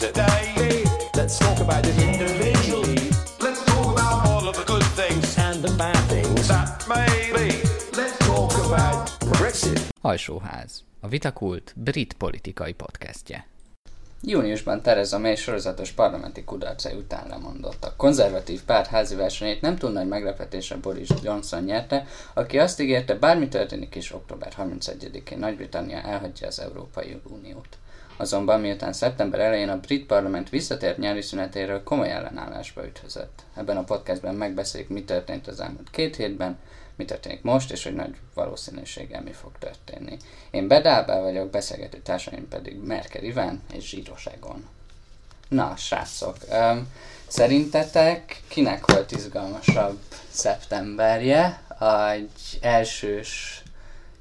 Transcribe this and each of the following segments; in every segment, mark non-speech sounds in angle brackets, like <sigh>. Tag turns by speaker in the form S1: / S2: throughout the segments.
S1: today. Let's talk about it individually. Let's talk about all of the good things and the bad things that may be. Let's talk about Brexit.
S2: Alsóház, a Vitakult brit politikai podcastje.
S3: Júniusban Theresa May sorozatos parlamenti kudarcai után lemondott. A konzervatív párt házi versenyét nem túl nagy meglepetése Boris Johnson nyerte, aki azt ígérte, bármi történik is október 31-én Nagy-Britannia elhagyja az Európai Uniót. Azonban miután szeptember elején a brit parlament visszatért nyári szünetéről, komoly ellenállásba üthözött. Ebben a podcastben megbeszéljük, mi történt az elmúlt két hétben, mi történik most, és hogy nagy valószínűséggel mi fog történni. Én Bedábel vagyok, beszélgető társaim pedig Merkel Iván és Zsíroságon. Na, srácok, um, szerintetek kinek volt izgalmasabb szeptemberje? Egy elsős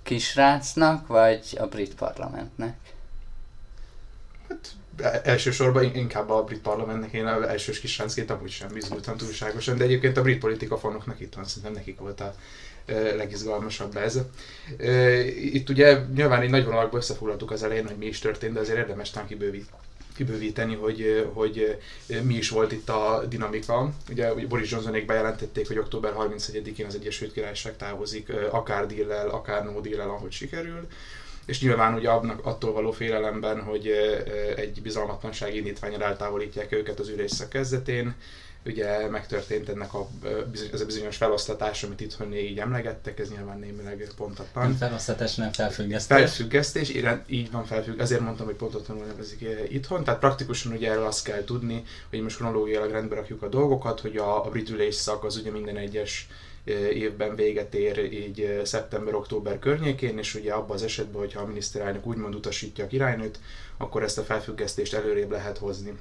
S3: kisrácnak, vagy a brit parlamentnek?
S4: Hát elsősorban inkább a brit parlamentnek én elsős kisráncként amúgy sem izgultam túlságosan, de egyébként a brit politika fanoknak itt van, szerintem nekik volt a legizgalmasabb ez. Itt ugye nyilván egy nagy vonalakban összefoglaltuk az elején, hogy mi is történt, de azért érdemes talán kibővíteni kibővíteni, hogy, hogy mi is volt itt a dinamika. Ugye Boris Johnsonék bejelentették, hogy október 31-én az Egyesült Királyság távozik, akár díllel, akár no díllel, ahogy sikerül. És nyilván ugye abnak, attól való félelemben, hogy egy bizalmatlansági indítványra eltávolítják őket az ülésszak kezdetén, ugye megtörtént ennek a, ez a bizonyos felosztatás, amit itthon így emlegettek, ez nyilván némileg pontatlan.
S3: Nem felosztatás, nem felfüggesztés.
S4: Felfüggesztés, így van felfügg, azért mondtam, hogy pontatlanul nevezik itthon, tehát praktikusan ugye erről azt kell tudni, hogy most kronológiailag rendbe rakjuk a dolgokat, hogy a, a brit ülésszak az ugye minden egyes évben véget ér így szeptember-október környékén, és ugye abban az esetben, hogyha a miniszterelnök úgymond utasítja a királynőt, akkor ezt a felfüggesztést előrébb lehet hozni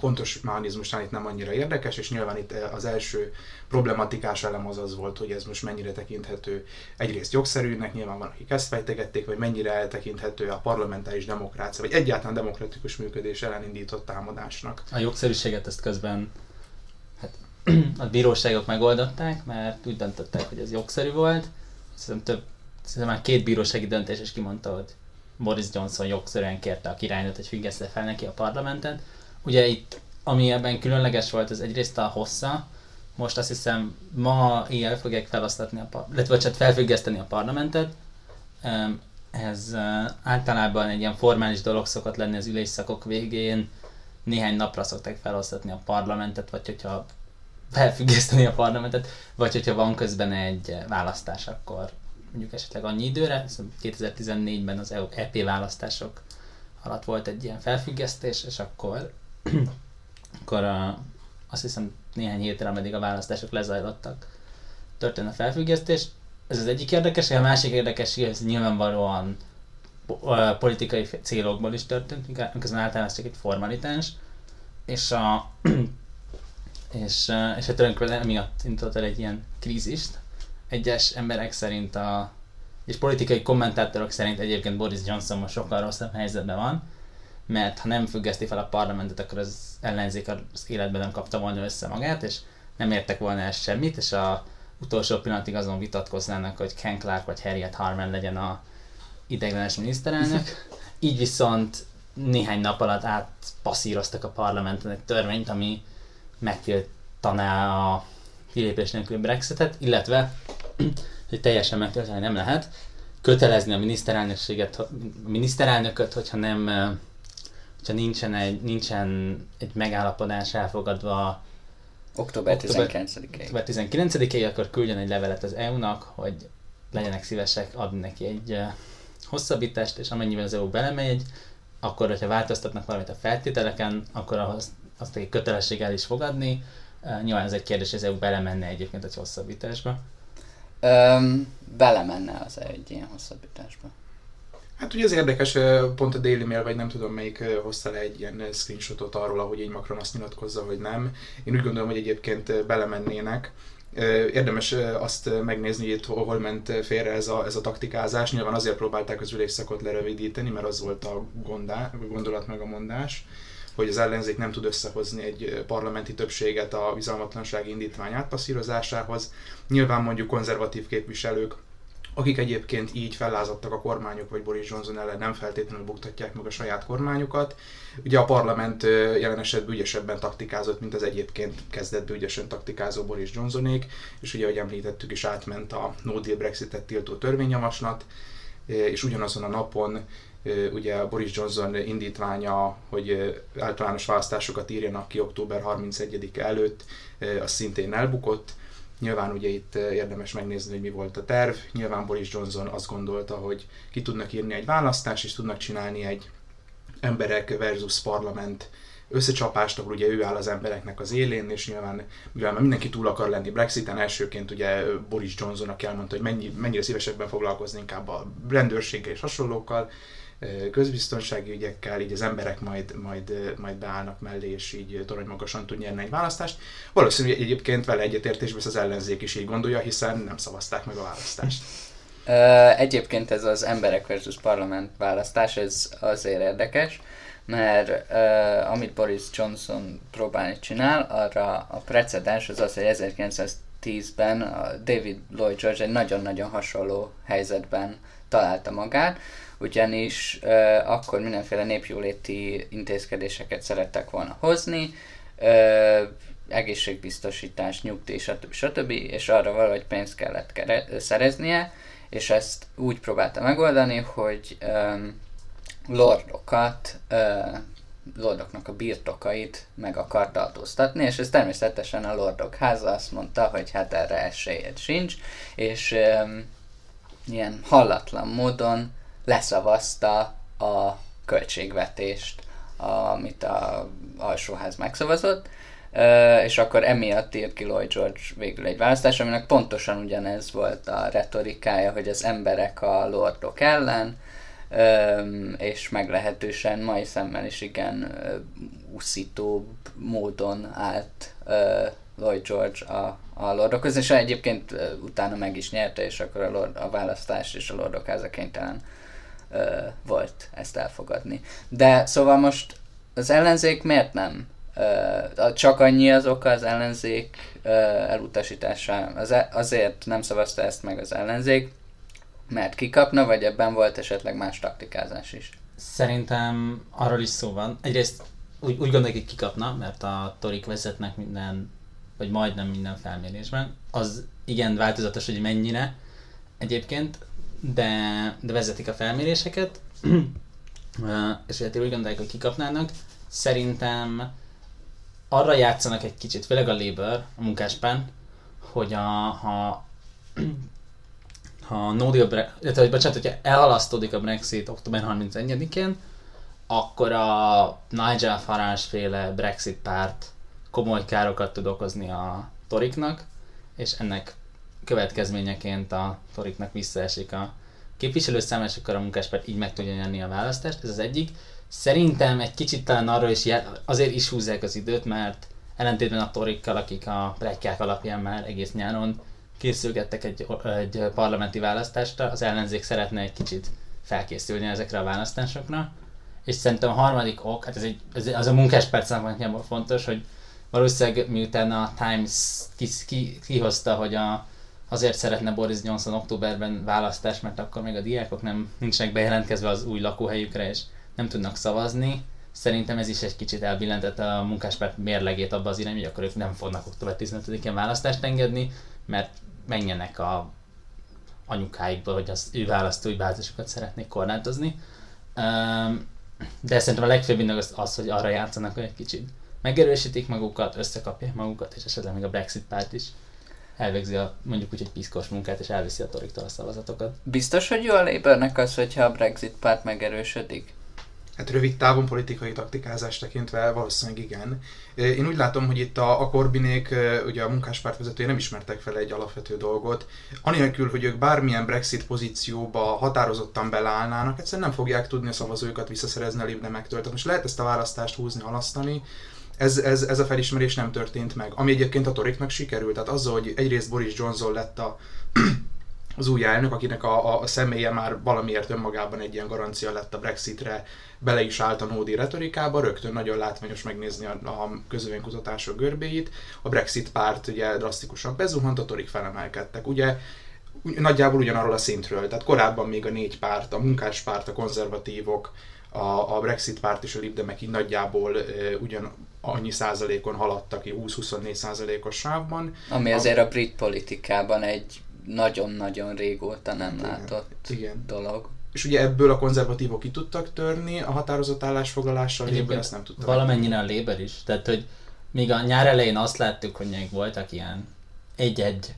S4: pontos mechanizmusnál itt nem annyira érdekes, és nyilván itt az első problematikás elem az az volt, hogy ez most mennyire tekinthető egyrészt jogszerűnek, nyilván van, akik ezt fejtegették, vagy mennyire eltekinthető a parlamentáris demokrácia, vagy egyáltalán demokratikus működés ellen indított támadásnak.
S3: A jogszerűséget ezt közben a bíróságok megoldották, mert úgy döntöttek, hogy ez jogszerű volt. Szerintem több, szerintem már két bírósági döntés is kimondta, hogy Boris Johnson jogszerűen kérte a királynőt, hogy függesse fel neki a parlamentet Ugye itt, ami ebben különleges volt, az egyrészt a hossza, most azt hiszem ma éjjel fogják felosztatni a parlamentet, vagy csak felfüggeszteni a parlamentet. Ez általában egy ilyen formális dolog szokott lenni az ülésszakok végén, néhány napra szokták felosztatni a parlamentet, vagy hogyha felfüggeszteni a parlamentet, vagy hogyha van közben egy választás, akkor mondjuk esetleg annyi időre, 2014-ben az EP választások alatt volt egy ilyen felfüggesztés, és akkor <clears throat> akkor a, azt hiszem néhány hétre, ameddig a választások lezajlottak, történt a felfüggesztés. Ez az egyik érdekes, a másik érdekes, hogy ez nyilvánvalóan politikai célokból is történt, miközben általán ez csak egy formalitás, és a <clears throat> és, és hát tulajdonképpen emiatt indított el egy ilyen krízist. Egyes emberek szerint a, és politikai kommentátorok szerint egyébként Boris Johnson most sokkal rosszabb helyzetben van, mert ha nem függeszti fel a parlamentet, akkor az ellenzék az életben nem kapta volna össze magát, és nem értek volna el semmit, és a utolsó pillanatig azon vitatkoznának, hogy Ken Clark vagy Harriet Harman legyen a ideiglenes miniszterelnök. <laughs> Így viszont néhány nap alatt átpasszíroztak a parlamenten egy törvényt, ami megtiltaná a kilépés nélküli Brexitet, illetve, <clears throat> hogy teljesen megtiltani nem lehet, kötelezni a miniszterelnökséget, a miniszterelnököt, hogyha nem hogyha nincsen egy, nincsen egy megállapodás elfogadva október 19-ig.
S4: Október
S3: 19-ig, akkor küldjön egy levelet az EU-nak, hogy legyenek szívesek adni neki egy hosszabbítást, és amennyiben az EU belemegy, akkor, hogyha változtatnak valamit a feltételeken, akkor ahhoz azt egy kötelesség el is fogadni. Nyilván ez egy kérdés, az EU belemenne egyébként egy hosszabbításba.
S2: Um, belemenne az egy ilyen hosszabbításba.
S4: Hát ugye az érdekes, pont a Daily Mail, vagy nem tudom melyik hozta le egy ilyen screenshotot arról, ahogy egy Macron azt nyilatkozza, hogy nem. Én úgy gondolom, hogy egyébként belemennének. Érdemes azt megnézni, hogy itt hol ment félre ez a, ez a taktikázás. Nyilván azért próbálták az ülésszakot lerövidíteni, mert az volt a gondá, gondolat meg a mondás, hogy az ellenzék nem tud összehozni egy parlamenti többséget a bizalmatlansági indítvány átpasszírozásához. Nyilván mondjuk konzervatív képviselők akik egyébként így fellázadtak a kormányok vagy Boris Johnson ellen nem feltétlenül buktatják meg a saját kormányukat. Ugye a parlament jelen esetben ügyesebben taktikázott, mint az egyébként kezdetben ügyesen taktikázó Boris Johnsonék, és ugye, ahogy említettük is, átment a no deal Brexitet tiltó törvényjavaslat, és ugyanazon a napon ugye a Boris Johnson indítványa, hogy általános választásokat írjanak ki október 31 előtt, az szintén elbukott. Nyilván ugye itt érdemes megnézni, hogy mi volt a terv. Nyilván Boris Johnson azt gondolta, hogy ki tudnak írni egy választást, és tudnak csinálni egy emberek versus parlament összecsapást, ahol ugye ő áll az embereknek az élén, és nyilván, mivel már mindenki túl akar lenni Brexiten, elsőként ugye Boris Johnson, aki elmondta, hogy mennyi, mennyire szívesebben foglalkozni inkább a rendőrséggel és hasonlókkal, közbiztonsági ügyekkel, így az emberek majd, majd, majd beállnak mellé, és így torony magasan tud nyerni egy választást. Valószínűleg egyébként vele egyetértésben az ellenzék is így gondolja, hiszen nem szavazták meg a választást.
S2: Egyébként ez az emberek versus parlament választás, ez azért érdekes, mert uh, amit Boris Johnson próbálni csinál, arra a precedens az az, hogy 1910-ben a David Lloyd George egy nagyon-nagyon hasonló helyzetben találta magát, ugyanis uh, akkor mindenféle népjóléti intézkedéseket szerettek volna hozni, uh, egészségbiztosítás, nyugdíj, stb. stb. és arra valahogy pénzt kellett kere- szereznie, és ezt úgy próbálta megoldani, hogy um, lordokat, uh, lordoknak a birtokait meg akart adóztatni, és ez természetesen a lordok háza azt mondta, hogy hát erre esélyed sincs, és um, ilyen hallatlan módon leszavazta a költségvetést, amit a alsóház megszavazott, és akkor emiatt írt ki Lloyd George végül egy választás, aminek pontosan ugyanez volt a retorikája, hogy az emberek a lordok ellen, és meglehetősen mai szemmel is igen uszítóbb módon állt Lloyd George a, a lordokhoz, és egyébként utána meg is nyerte, és akkor a, lord, a választás és a lordok háza kénytelen volt ezt elfogadni. De szóval most az ellenzék miért nem csak annyi az oka az ellenzék elutasítása. Az, azért nem szavazta ezt meg az ellenzék, mert kikapna, vagy ebben volt esetleg más taktikázás is?
S3: Szerintem arról is szó van. Egyrészt úgy, úgy gondoljuk, hogy kikapna, mert a torik vezetnek minden, vagy majdnem minden felmérésben. Az igen változatos, hogy mennyire egyébként, de, de vezetik a felméréseket, <clears throat> és hát úgy gondolják, hogy kikapnának. Szerintem arra játszanak egy kicsit, főleg a Labour, a munkáspán, hogy a, ha, <clears throat> ha no deal, illetve, hogy bocsánat, hogyha elhalasztódik a Brexit október 31-én, akkor a Nigel Farage féle Brexit párt komoly károkat tud okozni a toriknak, és ennek következményeként a toriknak visszaesik a képviselőszám, és akkor a munkáspárt így meg tudja nyerni a választást, ez az egyik. Szerintem egy kicsit talán arról is jel, azért is húzzák az időt, mert ellentétben a torikkal, akik a plegykák alapján már egész nyáron készülgettek egy, egy parlamenti választásra, az ellenzék szeretne egy kicsit felkészülni ezekre a választásokra. És szerintem a harmadik ok, hát ez, egy, ez az a munkáspárt szempontjából fontos, hogy valószínűleg miután a Times ki, ki, kihozta, hogy a, azért szeretne Boris Johnson októberben választást, mert akkor még a diákok nem nincsenek bejelentkezve az új lakóhelyükre, és nem tudnak szavazni. Szerintem ez is egy kicsit elbillentette a munkáspárt mérlegét abba az irányba, hogy akkor ők nem fognak október 15-én választást engedni, mert menjenek a anyukáikból, hogy az ő választói bázisokat szeretnék korlátozni. De szerintem a legfőbb minden az, az, hogy arra játszanak, hogy egy kicsit megerősítik magukat, összekapják magukat, és esetleg még a Brexit párt is elvégzi a mondjuk úgy egy piszkos munkát, és elviszi a toriktól a szavazatokat.
S2: Biztos, hogy jó a Labournek az, hogyha a Brexit párt megerősödik?
S4: Hát rövid távon politikai taktikázást tekintve valószínűleg igen. Én úgy látom, hogy itt a, a Corbinék, ugye a munkáspárt vezetője nem ismertek fel egy alapvető dolgot. Anélkül, hogy ők bármilyen Brexit pozícióba határozottan beleállnának, egyszerűen nem fogják tudni a szavazójukat visszaszerezni a libdemektől. Tehát most lehet ezt a választást húzni, halasztani, ez, ez, ez a felismerés nem történt meg. Ami egyébként a Toriknak sikerült, tehát azzal, hogy egyrészt Boris Johnson lett a <clears throat> az új elnök, akinek a, a személye már valamiért önmagában egy ilyen garancia lett a Brexitre, bele is állt a Nódi retorikába, rögtön nagyon látványos megnézni a, a közövénykutatások görbéit. A Brexit párt ugye drasztikusan bezuhant, a torik felemelkedtek. Ugye Ugy- nagyjából ugyanarról a szintről. Tehát korábban még a négy párt, a munkáspárt, a konzervatívok, a, a Brexit párt és a Lib Demek így nagyjából e, ugyan annyi százalékon haladtak, így 20-24 százalékos sávban.
S2: Ami
S4: A-
S2: azért a brit politikában egy nagyon-nagyon régóta nem
S4: Igen,
S2: látott
S4: igen.
S2: dolog.
S4: És ugye ebből a konzervatívok ki tudtak törni a határozott állásfoglalással, Labour ezt nem tudta.
S3: Valamennyire a Labour is. Tehát, hogy még a nyár elején azt láttuk, hogy még voltak ilyen egy-egy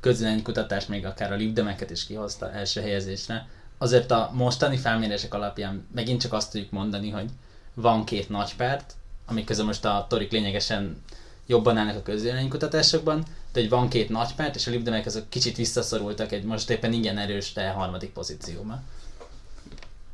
S3: közvéleménykutatás, még akár a libdemeket is kihozta első helyezésre. Azért a mostani felmérések alapján megint csak azt tudjuk mondani, hogy van két nagy párt, amik közül most a torik lényegesen jobban állnak a közvéleménykutatásokban, de hogy van két nagy párt, és a libdemek azok kicsit visszaszorultak egy most éppen igen erős, de harmadik pozícióba.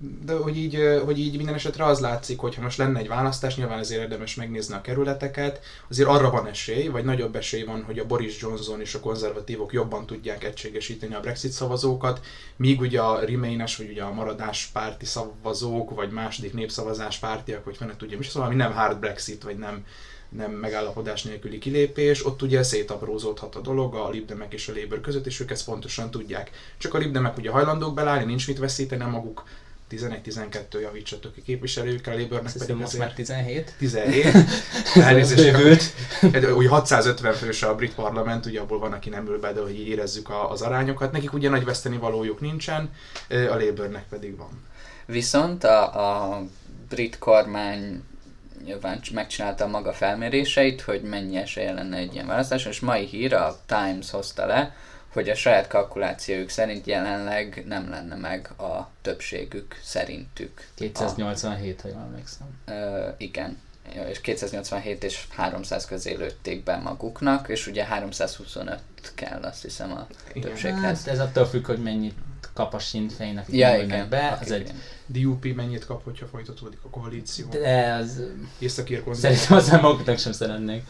S4: De hogy így, hogy így minden esetre az látszik, hogy ha most lenne egy választás, nyilván ezért érdemes megnézni a kerületeket, azért arra van esély, vagy nagyobb esély van, hogy a Boris Johnson és a konzervatívok jobban tudják egységesíteni a Brexit szavazókat, míg ugye a Remaines, vagy ugye a maradás párti szavazók, vagy második népszavazás pártiak, vagy fene tudja, mi szóval ami nem hard Brexit, vagy nem, nem megállapodás nélküli kilépés, ott ugye szétaprózódhat a dolog a Libdemek és a Labour között, és ők ezt pontosan tudják. Csak a Libdemek ugye hajlandók belállni, nincs mit veszíteni, maguk 11-12 javítsatok ki képviselőkkel, a Labournek pedig
S3: most már
S4: azért
S3: 17.
S4: 17. Elnézést. Hát, Úgy 650 fős a brit parlament, ugye abból van, aki nem ül be, de hogy érezzük a, az arányokat. Nekik ugye nagy veszteni valójuk nincsen, a Labournek pedig van.
S2: Viszont a, a brit kormány nyilván megcsinálta a maga felméréseit, hogy mennyi esélye lenne egy ilyen választás, és mai hír a Times hozta le, hogy a saját kalkulációjuk szerint jelenleg nem lenne meg a többségük szerintük.
S3: 287, ha jól emlékszem.
S2: Ö, igen, és 287 és 300 közé lőtték be maguknak, és ugye 325 kell azt hiszem a
S4: Igen.
S2: többséghez.
S3: Hát ez attól függ, hogy mennyit kap a Sinn Féin, akik
S2: Ja,
S3: nem
S2: igen.
S3: be.
S2: Oké,
S3: Ez egy.
S4: DUP mennyit kap, hogyha folytatódik a koalíció?
S3: de az,
S4: Északír
S3: szerintem aztán maguknak sem szeretnék.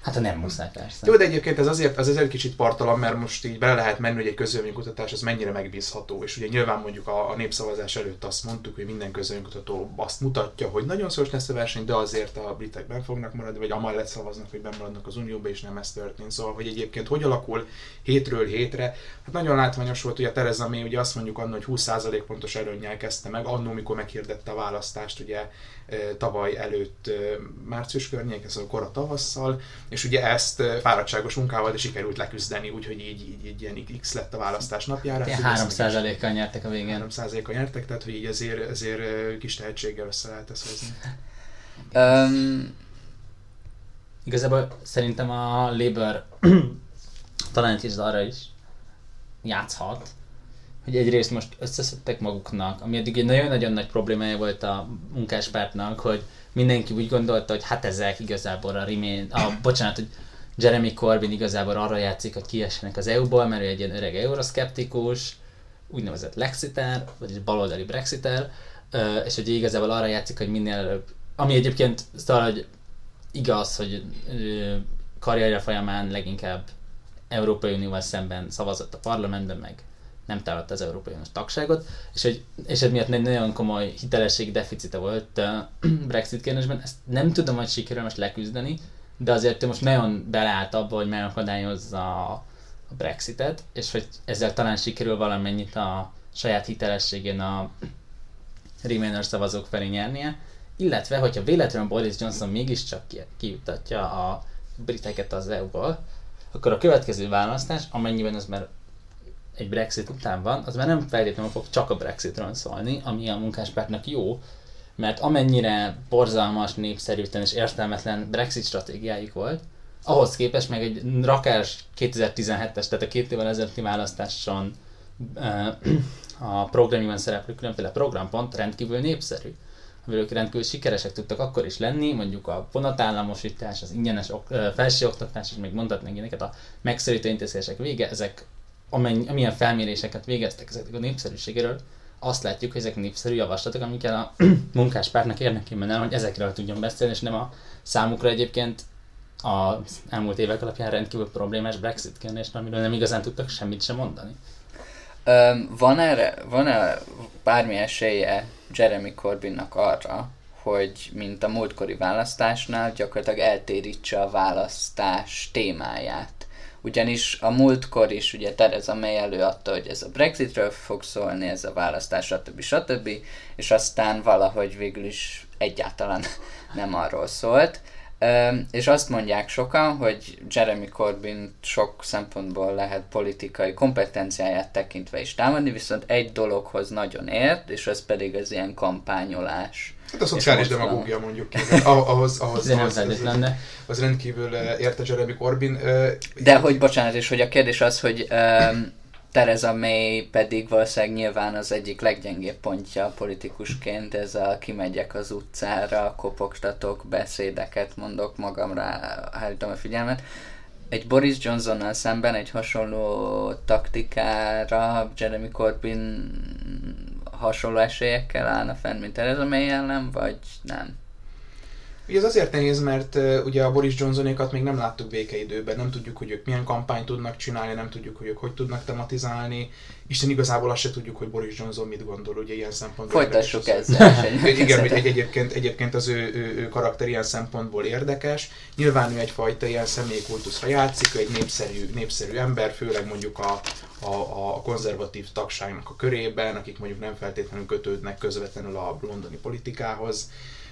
S3: Hát ha nem muszáj persze.
S4: Jó, de egyébként ez azért, az azért kicsit partalan, mert most így bele lehet menni, hogy egy közvéleménykutatás az mennyire megbízható. És ugye nyilván mondjuk a, a népszavazás előtt azt mondtuk, hogy minden közvéleménykutató azt mutatja, hogy nagyon szoros lesz a verseny, de azért a britek ben fognak maradni, vagy amellett szavaznak, hogy bemaradnak az Unióba, és nem ez történt. Szóval, hogy egyébként hogy alakul hétről hétre, hát nagyon látványos volt, hogy a Tereza May ugye azt mondjuk annak, hogy 20% pontos előnnyel kezdte meg, annó, mikor meghirdette a választást, ugye tavaly előtt március környéken, szóval kora tavasszal, és ugye ezt fáradtságos munkával de sikerült leküzdeni, úgyhogy így, így, így ilyen X lett a választás napjára.
S3: Ilyen
S4: Fidesz meg is
S3: 3%-kal nyertek a végén.
S4: 3%-a nyertek, tehát hogy így ezért, ezért kis tehetséggel össze lehet ezt hozni.
S2: Öm,
S3: Igazából szerintem a Labour <clears throat> talán arra is játszhat, hogy egyrészt most összeszedtek maguknak, ami eddig egy nagyon-nagyon nagy problémája volt a munkáspártnak, hogy mindenki úgy gondolta, hogy hát ezek igazából a Remain, a, bocsánat, hogy Jeremy Corbyn igazából arra játszik, hogy kiessenek az EU-ból, mert ő egy ilyen öreg euroszkeptikus, úgynevezett Lexiter, vagyis baloldali Brexiter, és hogy igazából arra játszik, hogy minél előbb, ami egyébként szóval, hogy igaz, hogy karrierje folyamán leginkább Európai Unióval szemben szavazott a parlamentben, meg nem támadta az Európai Uniós tagságot, és hogy és emiatt egy nagyon komoly hitelességi deficite volt a <clears throat> Brexit kérdésben. Ezt nem tudom, hogy sikerül most leküzdeni, de azért most nagyon beleállt abba, hogy megakadályozza a Brexitet, és hogy ezzel talán sikerül valamennyit a saját hitelességén a <clears throat> Remainer szavazók felé nyernie, illetve, hogyha véletlenül Boris Johnson mégiscsak ki- kijutatja a briteket az EU-ból, akkor a következő választás, amennyiben ez már egy Brexit után van, az már nem feltétlenül fog csak a Brexitről szólni, ami a munkáspártnak jó, mert amennyire borzalmas, népszerűtlen és értelmetlen Brexit stratégiájuk volt, ahhoz képest meg egy rakás 2017-es, tehát a két évvel ezelőtti választáson eh, a programjában szereplő különféle programpont rendkívül népszerű. Amivel ők rendkívül sikeresek tudtak akkor is lenni, mondjuk a vonatállamosítás, az ingyenes ok- ö, felsőoktatás, és még mondhatnánk ilyeneket, a megszorító intézkedések vége, ezek amennyi, amilyen felméréseket végeztek ezeknek a népszerűségéről, azt látjuk, hogy ezek népszerű javaslatok, amikkel a <clears throat> munkáspártnak érdekében el, hogy ezekről tudjon beszélni, és nem a számukra egyébként az elmúlt évek alapján rendkívül problémás Brexit kérdést, amiről nem igazán tudtak semmit sem mondani.
S2: Öm, van erre, van -e bármi esélye Jeremy Corbynnak arra, hogy mint a múltkori választásnál gyakorlatilag eltérítse a választás témáját. Ugyanis a múltkor is ugye Theresa May előadta, hogy ez a Brexitről fog szólni, ez a választás, stb. stb. És aztán valahogy végül is egyáltalán <laughs> nem arról szólt. És azt mondják sokan, hogy Jeremy Corbyn sok szempontból lehet politikai kompetenciáját tekintve is támadni, viszont egy dologhoz nagyon ért, és az pedig az ilyen kampányolás.
S4: Hát a szociális demagógia mondjuk. Ah- Ahhoz, ahhoz,
S3: nem
S4: ahhoz, az,
S3: feltétlenül.
S4: az rendkívül eh, érte Jeremy Corbyn. Eh,
S2: De hogy bocsánat, és hogy a kérdés az, hogy um, Theresa May pedig valószínűleg nyilván az egyik leggyengébb pontja politikusként, ez a kimegyek az utcára, kopogtatok, beszédeket mondok magamra, állítom a figyelmet. Egy Boris Johnsonnal szemben egy hasonló taktikára Jeremy Corbyn hasonló esélyekkel állna fenn, mint Theresa May ellen, vagy nem?
S4: Ugye ez azért nehéz, mert uh, ugye a Boris Johnsonékat még nem láttuk békeidőben, nem tudjuk, hogy ők milyen kampányt tudnak csinálni, nem tudjuk, hogy ők hogy tudnak tematizálni. Isten igazából azt se tudjuk, hogy Boris Johnson mit gondol, ugye ilyen szempontból.
S2: Folytassuk ezzel. <laughs>
S4: Igen, hogy egy, egyébként, egyébként az ő, ő, ő karakter ilyen szempontból érdekes. Nyilván ő egyfajta ilyen személykultuszra játszik, ő egy népszerű, népszerű ember, főleg mondjuk a, a, a konzervatív tagságnak a körében, akik mondjuk nem feltétlenül kötődnek közvetlenül a londoni politikához.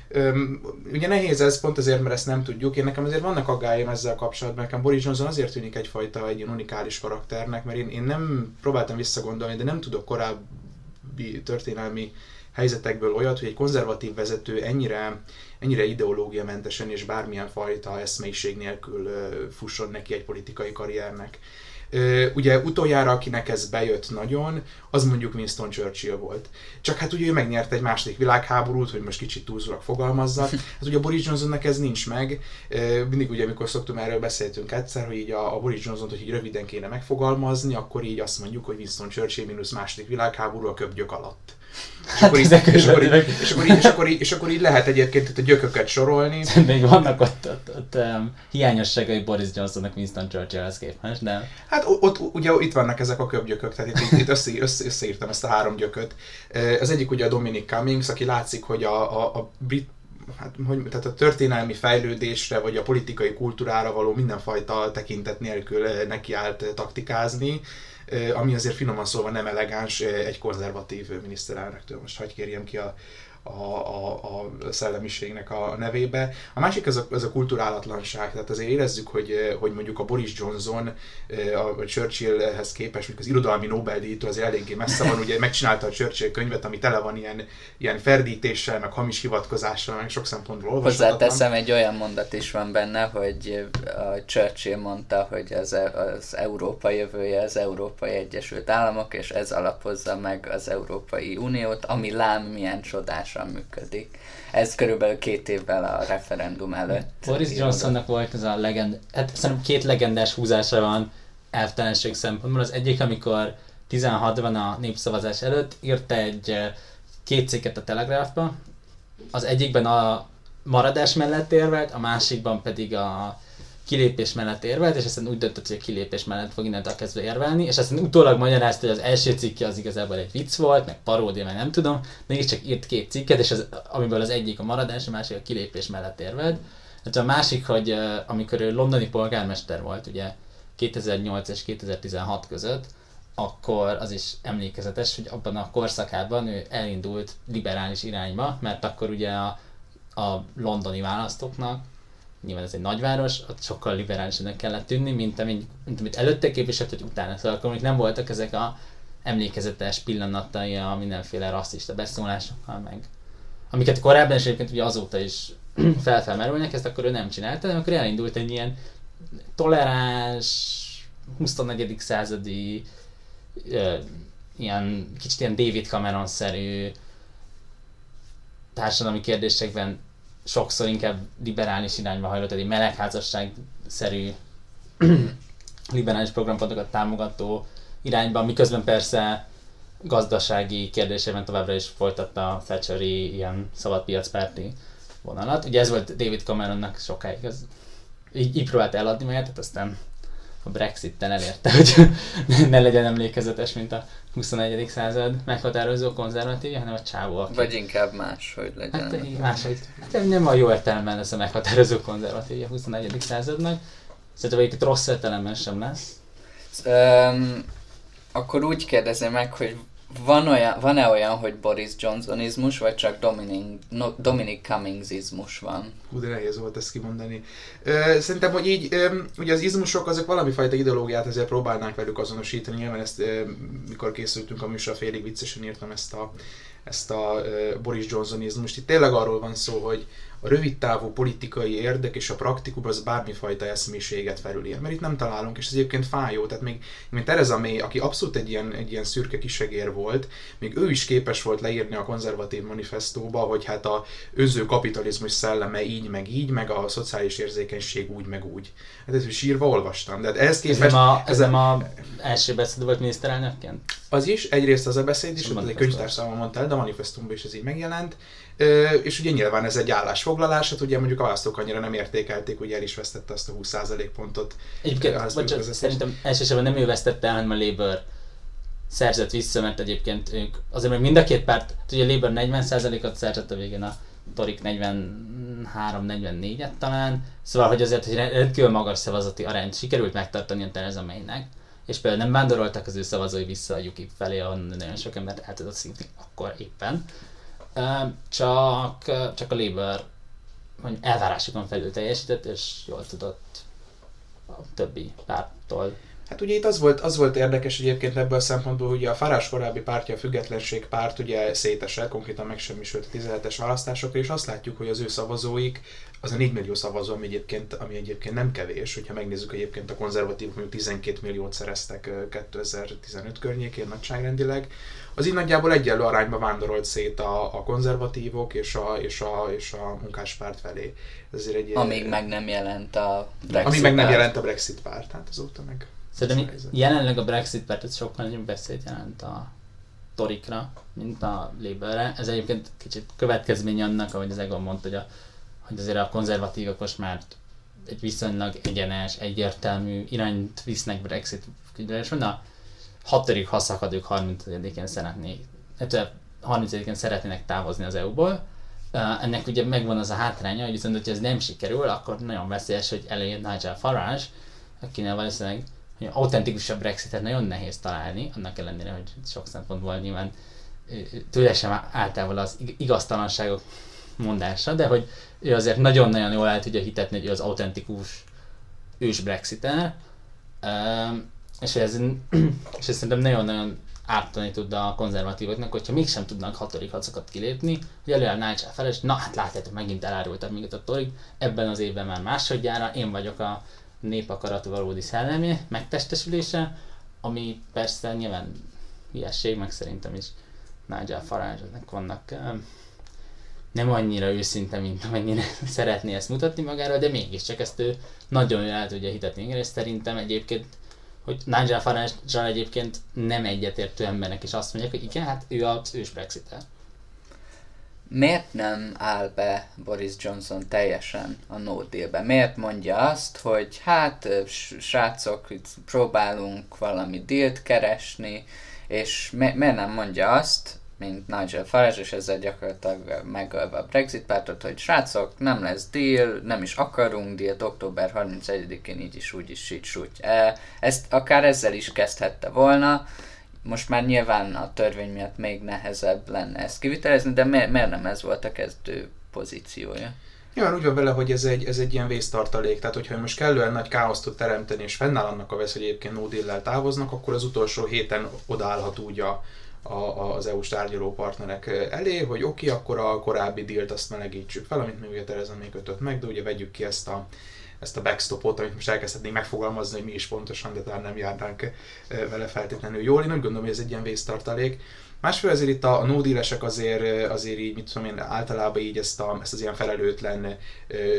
S4: Öm, ugye nehéz ez pont azért, mert ezt nem tudjuk. Én nekem azért vannak aggályom ezzel kapcsolatban. Nekem Boris Johnson azért tűnik egyfajta egy ilyen unikális karakternek, mert én, én nem próbáltam visszagondolni, de nem tudok korábbi történelmi helyzetekből olyat, hogy egy konzervatív vezető ennyire, ennyire ideológiamentesen és bármilyen fajta eszmeiség nélkül fusson neki egy politikai karriernek. Ugye utoljára, akinek ez bejött nagyon, az mondjuk Winston Churchill volt. Csak hát ugye ő megnyerte egy második világháborút, hogy most kicsit túlzólag fogalmazzak. Hát ugye a Boris Johnsonnak ez nincs meg. Mindig ugye, amikor szoktunk erről beszéltünk egyszer, hogy így a, a Boris Johnson-t, hogy így röviden kéne megfogalmazni, akkor így azt mondjuk, hogy Winston Churchill mínusz második világháború a köbgyök alatt. És akkor, így,
S3: ezek
S4: és, akkor így,
S3: közben-
S4: és, akkor így, és, akkor így, és akkor így lehet egyébként itt a gyököket sorolni. <laughs>
S3: Még vannak ott, ott, ott um, hiányosságai Boris Johnsonnak Winston Churchillhez képest, de
S4: Hát ott ugye itt vannak ezek a köbgyökök, tehát itt, itt össze, össze, összeírtam ezt a három gyököt. Az egyik ugye a Dominic Cummings, aki látszik, hogy a, a, a brit hát, hogy, tehát a történelmi fejlődésre, vagy a politikai kultúrára való mindenfajta tekintet nélkül nekiállt taktikázni, ami azért finoman szólva nem elegáns egy konzervatív miniszterelnöktől. Most hagyj kérjem ki a, a, a, a szellemiségnek a nevébe. A másik az a, az a kulturálatlanság, tehát azért érezzük, hogy, hogy mondjuk a Boris Johnson eh, a Churchillhez képest, mondjuk az irodalmi Nobel-díjtól azért eléggé messze van, ugye megcsinálta a Churchill könyvet, ami tele van ilyen, ilyen ferdítéssel, meg hamis hivatkozással, meg sok szempontból olvashatatlan.
S2: Hozzáteszem, egy olyan mondat is van benne, hogy a Churchill mondta, hogy az, az Európa jövője az Európai Egyesült Államok, és ez alapozza meg az Európai Uniót, ami lám milyen csodásan működik. Ez körülbelül két évvel a referendum előtt.
S3: Boris. Johnsonnak volt ez a legend... Hát szerintem két legendás húzása van elvtelenség szempontból. Az egyik, amikor 16-ban a népszavazás előtt írt egy eh, két cikket a Telegraphba. Az egyikben a maradás mellett érvelt, a másikban pedig a kilépés mellett érvelt, és aztán úgy döntött, hogy a kilépés mellett fog innentől kezdve érvelni, és aztán utólag magyarázta, hogy az első cikke az igazából egy vicc volt, meg paródia, meg nem tudom, mégiscsak írt két cikket, és az, amiből az egyik a maradás, a másik a kilépés mellett érvelt. Hát a másik, hogy amikor ő londoni polgármester volt, ugye 2008 és 2016 között, akkor az is emlékezetes, hogy abban a korszakában ő elindult liberális irányba, mert akkor ugye a, a londoni választóknak, nyilván ez egy nagyváros, ott sokkal liberálisabbnak kellett tűnni, mint, amit, mint amit előtte képviselt, hogy utána. Szóval akkor még nem voltak ezek a emlékezetes pillanatai a mindenféle rasszista beszólásokkal, meg amiket korábban és egyébként ugye azóta is <clears throat> felfelmerülnek, ezt akkor ő nem csinálta, de akkor elindult egy ilyen toleráns, 24. századi, ö, ilyen, kicsit ilyen David Cameron-szerű társadalmi kérdésekben sokszor inkább liberális irányba hajlott, egy melegházasság-szerű <clears throat> liberális programpontokat támogató irányba, miközben persze gazdasági kérdésében továbbra is folytatta a Thatcheri ilyen szabadpiacpárti vonalat. Ugye ez volt David Cameronnak sokáig, az így, így próbált eladni magát, tehát aztán a Brexit-tel elérte, hogy <laughs> ne legyen emlékezetes, mint a 21. század meghatározó konzervatívja, hanem a csávó, aki...
S2: Vagy inkább más, hogy legyen.
S3: Hát máshogy. Hát nem a jó értelemben lesz a meghatározó konzervatívja a 21. századnak. Szerintem egyébként rossz értelemben sem lesz.
S2: Um, akkor úgy kérdezem meg, hogy van olyan, van-e olyan, hogy Boris Johnsonizmus, vagy csak Dominic, no, Dominic Cummingsizmus van?
S4: Hú, de nehéz volt ezt kimondani. Szerintem, hogy így, ugye az izmusok azok valami fajta ideológiát ezért próbálnánk velük azonosítani. Nyilván ezt, mikor készültünk a műsor, félig viccesen írtam ezt a, ezt a Boris Johnsonizmust. Itt tényleg arról van szó, hogy a rövidtávú politikai érdek és a praktikum az bármifajta eszméséget felülír. Mert itt nem találunk, és ez egyébként fájó. Tehát még, mint Tereza May, aki abszolút egy ilyen, egy ilyen szürke kisegér volt, még ő is képes volt leírni a konzervatív manifestóba, hogy hát a önző kapitalizmus szelleme így, meg így, meg a szociális érzékenység úgy, meg úgy. Hát ezt sírva olvastam. De hát ehhez
S3: Ez
S4: képest...
S3: nem a, ez nem a első beszéd volt miniszterelnökként?
S4: Az is, egyrészt az a beszéd is,
S3: És a
S4: ott egy
S3: manifestum.
S4: könyvtárszámon mondta el, de a manifestumban is ez így megjelent. És ugye nyilván ez egy állásfoglalás, hát ugye mondjuk a választók annyira nem értékelték, hogy el is vesztette azt a 20% pontot.
S3: Egyébként,
S4: vezetés.
S3: szerintem elsősorban nem ő vesztette el, hanem a Labour szerzett vissza, mert egyébként ők, azért mert mind a két párt, hát ugye a Labour 40%-ot szerzett a végén, a Torik 43-44-et talán, szóval hogy azért, hogy rendkívül magas szavazati arányt sikerült megtartani a Theresa May-nek, és például nem vándoroltak az ő szavazói vissza a UKIP felé, ahonnan nagyon sok ember el tudott szívni akkor éppen. Csak, csak a Labour hogy elvárásokon felül teljesített, és jól tudott a többi párttól.
S4: Hát ugye itt az volt, az volt érdekes egyébként ebből a szempontból, hogy a Farás korábbi pártja, a Függetlenség párt ugye szétesett, konkrétan megsemmisült a 17-es választásokra, és azt látjuk, hogy az ő szavazóik, az a 4 millió szavazó, ami egyébként, ami egyébként nem kevés, hogyha megnézzük egyébként a konzervatívok mondjuk 12 milliót szereztek ö, 2015 környékén nagyságrendileg, az így nagyjából egyenlő arányba vándorolt szét a, a konzervatívok és a, és, a, és a munkáspárt felé. Ezért egy
S2: Amíg ilyen, meg nem jelent a Brexit
S4: Amíg meg nem jelent a Brexit párt, hát azóta meg...
S3: Szerintem
S4: az
S3: jelenleg a Brexit párt ez sokkal nagyobb beszéd jelent a torikra, mint a Labourre. Ez egyébként kicsit következmény annak, ahogy az Egon mondta, hogy, a, hogy azért a konzervatívok most már egy viszonylag egyenes, egyértelmű irányt visznek Brexit ügyre, és mondja, 6 ha szakadók 30-én szeretnék, 30-én szeretnének távozni az EU-ból. Ennek ugye megvan az a hátránya, hogy viszont, hogyha ez nem sikerül, akkor nagyon veszélyes, hogy előjön Nigel Farage, akinek valószínűleg hogy autentikusabb Brexitet nagyon nehéz találni, annak ellenére, hogy sok szempontból nyilván tőle sem általában az igaztalanságok mondása, de hogy ő azért nagyon-nagyon jól el tudja hitetni, hogy ő az autentikus ős brexit és ez, <clears throat> és ez szerintem nagyon-nagyon ártani tud a konzervatívoknak, hogyha mégsem tudnak hatodik hadszakat kilépni, hogy előáll fel, és na hát látjátok, megint elárultam minket a torig, ebben az évben már másodjára, én vagyok a népakarat valódi szellemi megtestesülése, ami persze nyilván hülyesség, meg szerintem is Nigel Farage-nek vannak nem annyira őszinte, mint amennyire <laughs> szeretné ezt mutatni magára, de mégiscsak ezt ő nagyon jól el tudja hitetni, és szerintem egyébként hogy Nigel farage egyébként nem egyetértő embernek is azt mondják, hogy igen, hát ő az ős Brexiter.
S2: Miért nem áll be Boris Johnson teljesen a no dealbe? Miért mondja azt, hogy hát srácok, próbálunk valami dealt keresni, és mi- miért nem mondja azt, mint Nigel Farage, és ezzel gyakorlatilag megölve a Brexit pártot, hogy srácok, nem lesz deal, nem is akarunk dealt, október 31-én így is, úgy is, így, úgy. E, Ezt akár ezzel is kezdhette volna, most már nyilván a törvény miatt még nehezebb lenne ezt kivitelezni, de miért, miért nem ez volt a kezdő pozíciója?
S4: Nyilván úgy van vele, hogy ez egy, ez egy ilyen vésztartalék, tehát hogyha most kellően nagy káoszt tud teremteni, és fennáll annak a vesz, hogy egyébként no deal távoznak, akkor az utolsó héten odaállhat úgy a, az EU-s tárgyaló partnerek elé, hogy oké, okay, akkor a korábbi dílt azt melegítsük fel, amit még ugye Tereza még kötött meg, de ugye vegyük ki ezt a, ezt a backstopot, amit most elkezdhetnénk megfogalmazni, hogy mi is pontosan, de talán nem járnánk vele feltétlenül jól. Én úgy gondolom, hogy ez egy ilyen vésztartalék. Másfél azért itt a no dealesek azért, azért így, mit tudom én, általában így ezt, a, ezt az ilyen felelőtlen,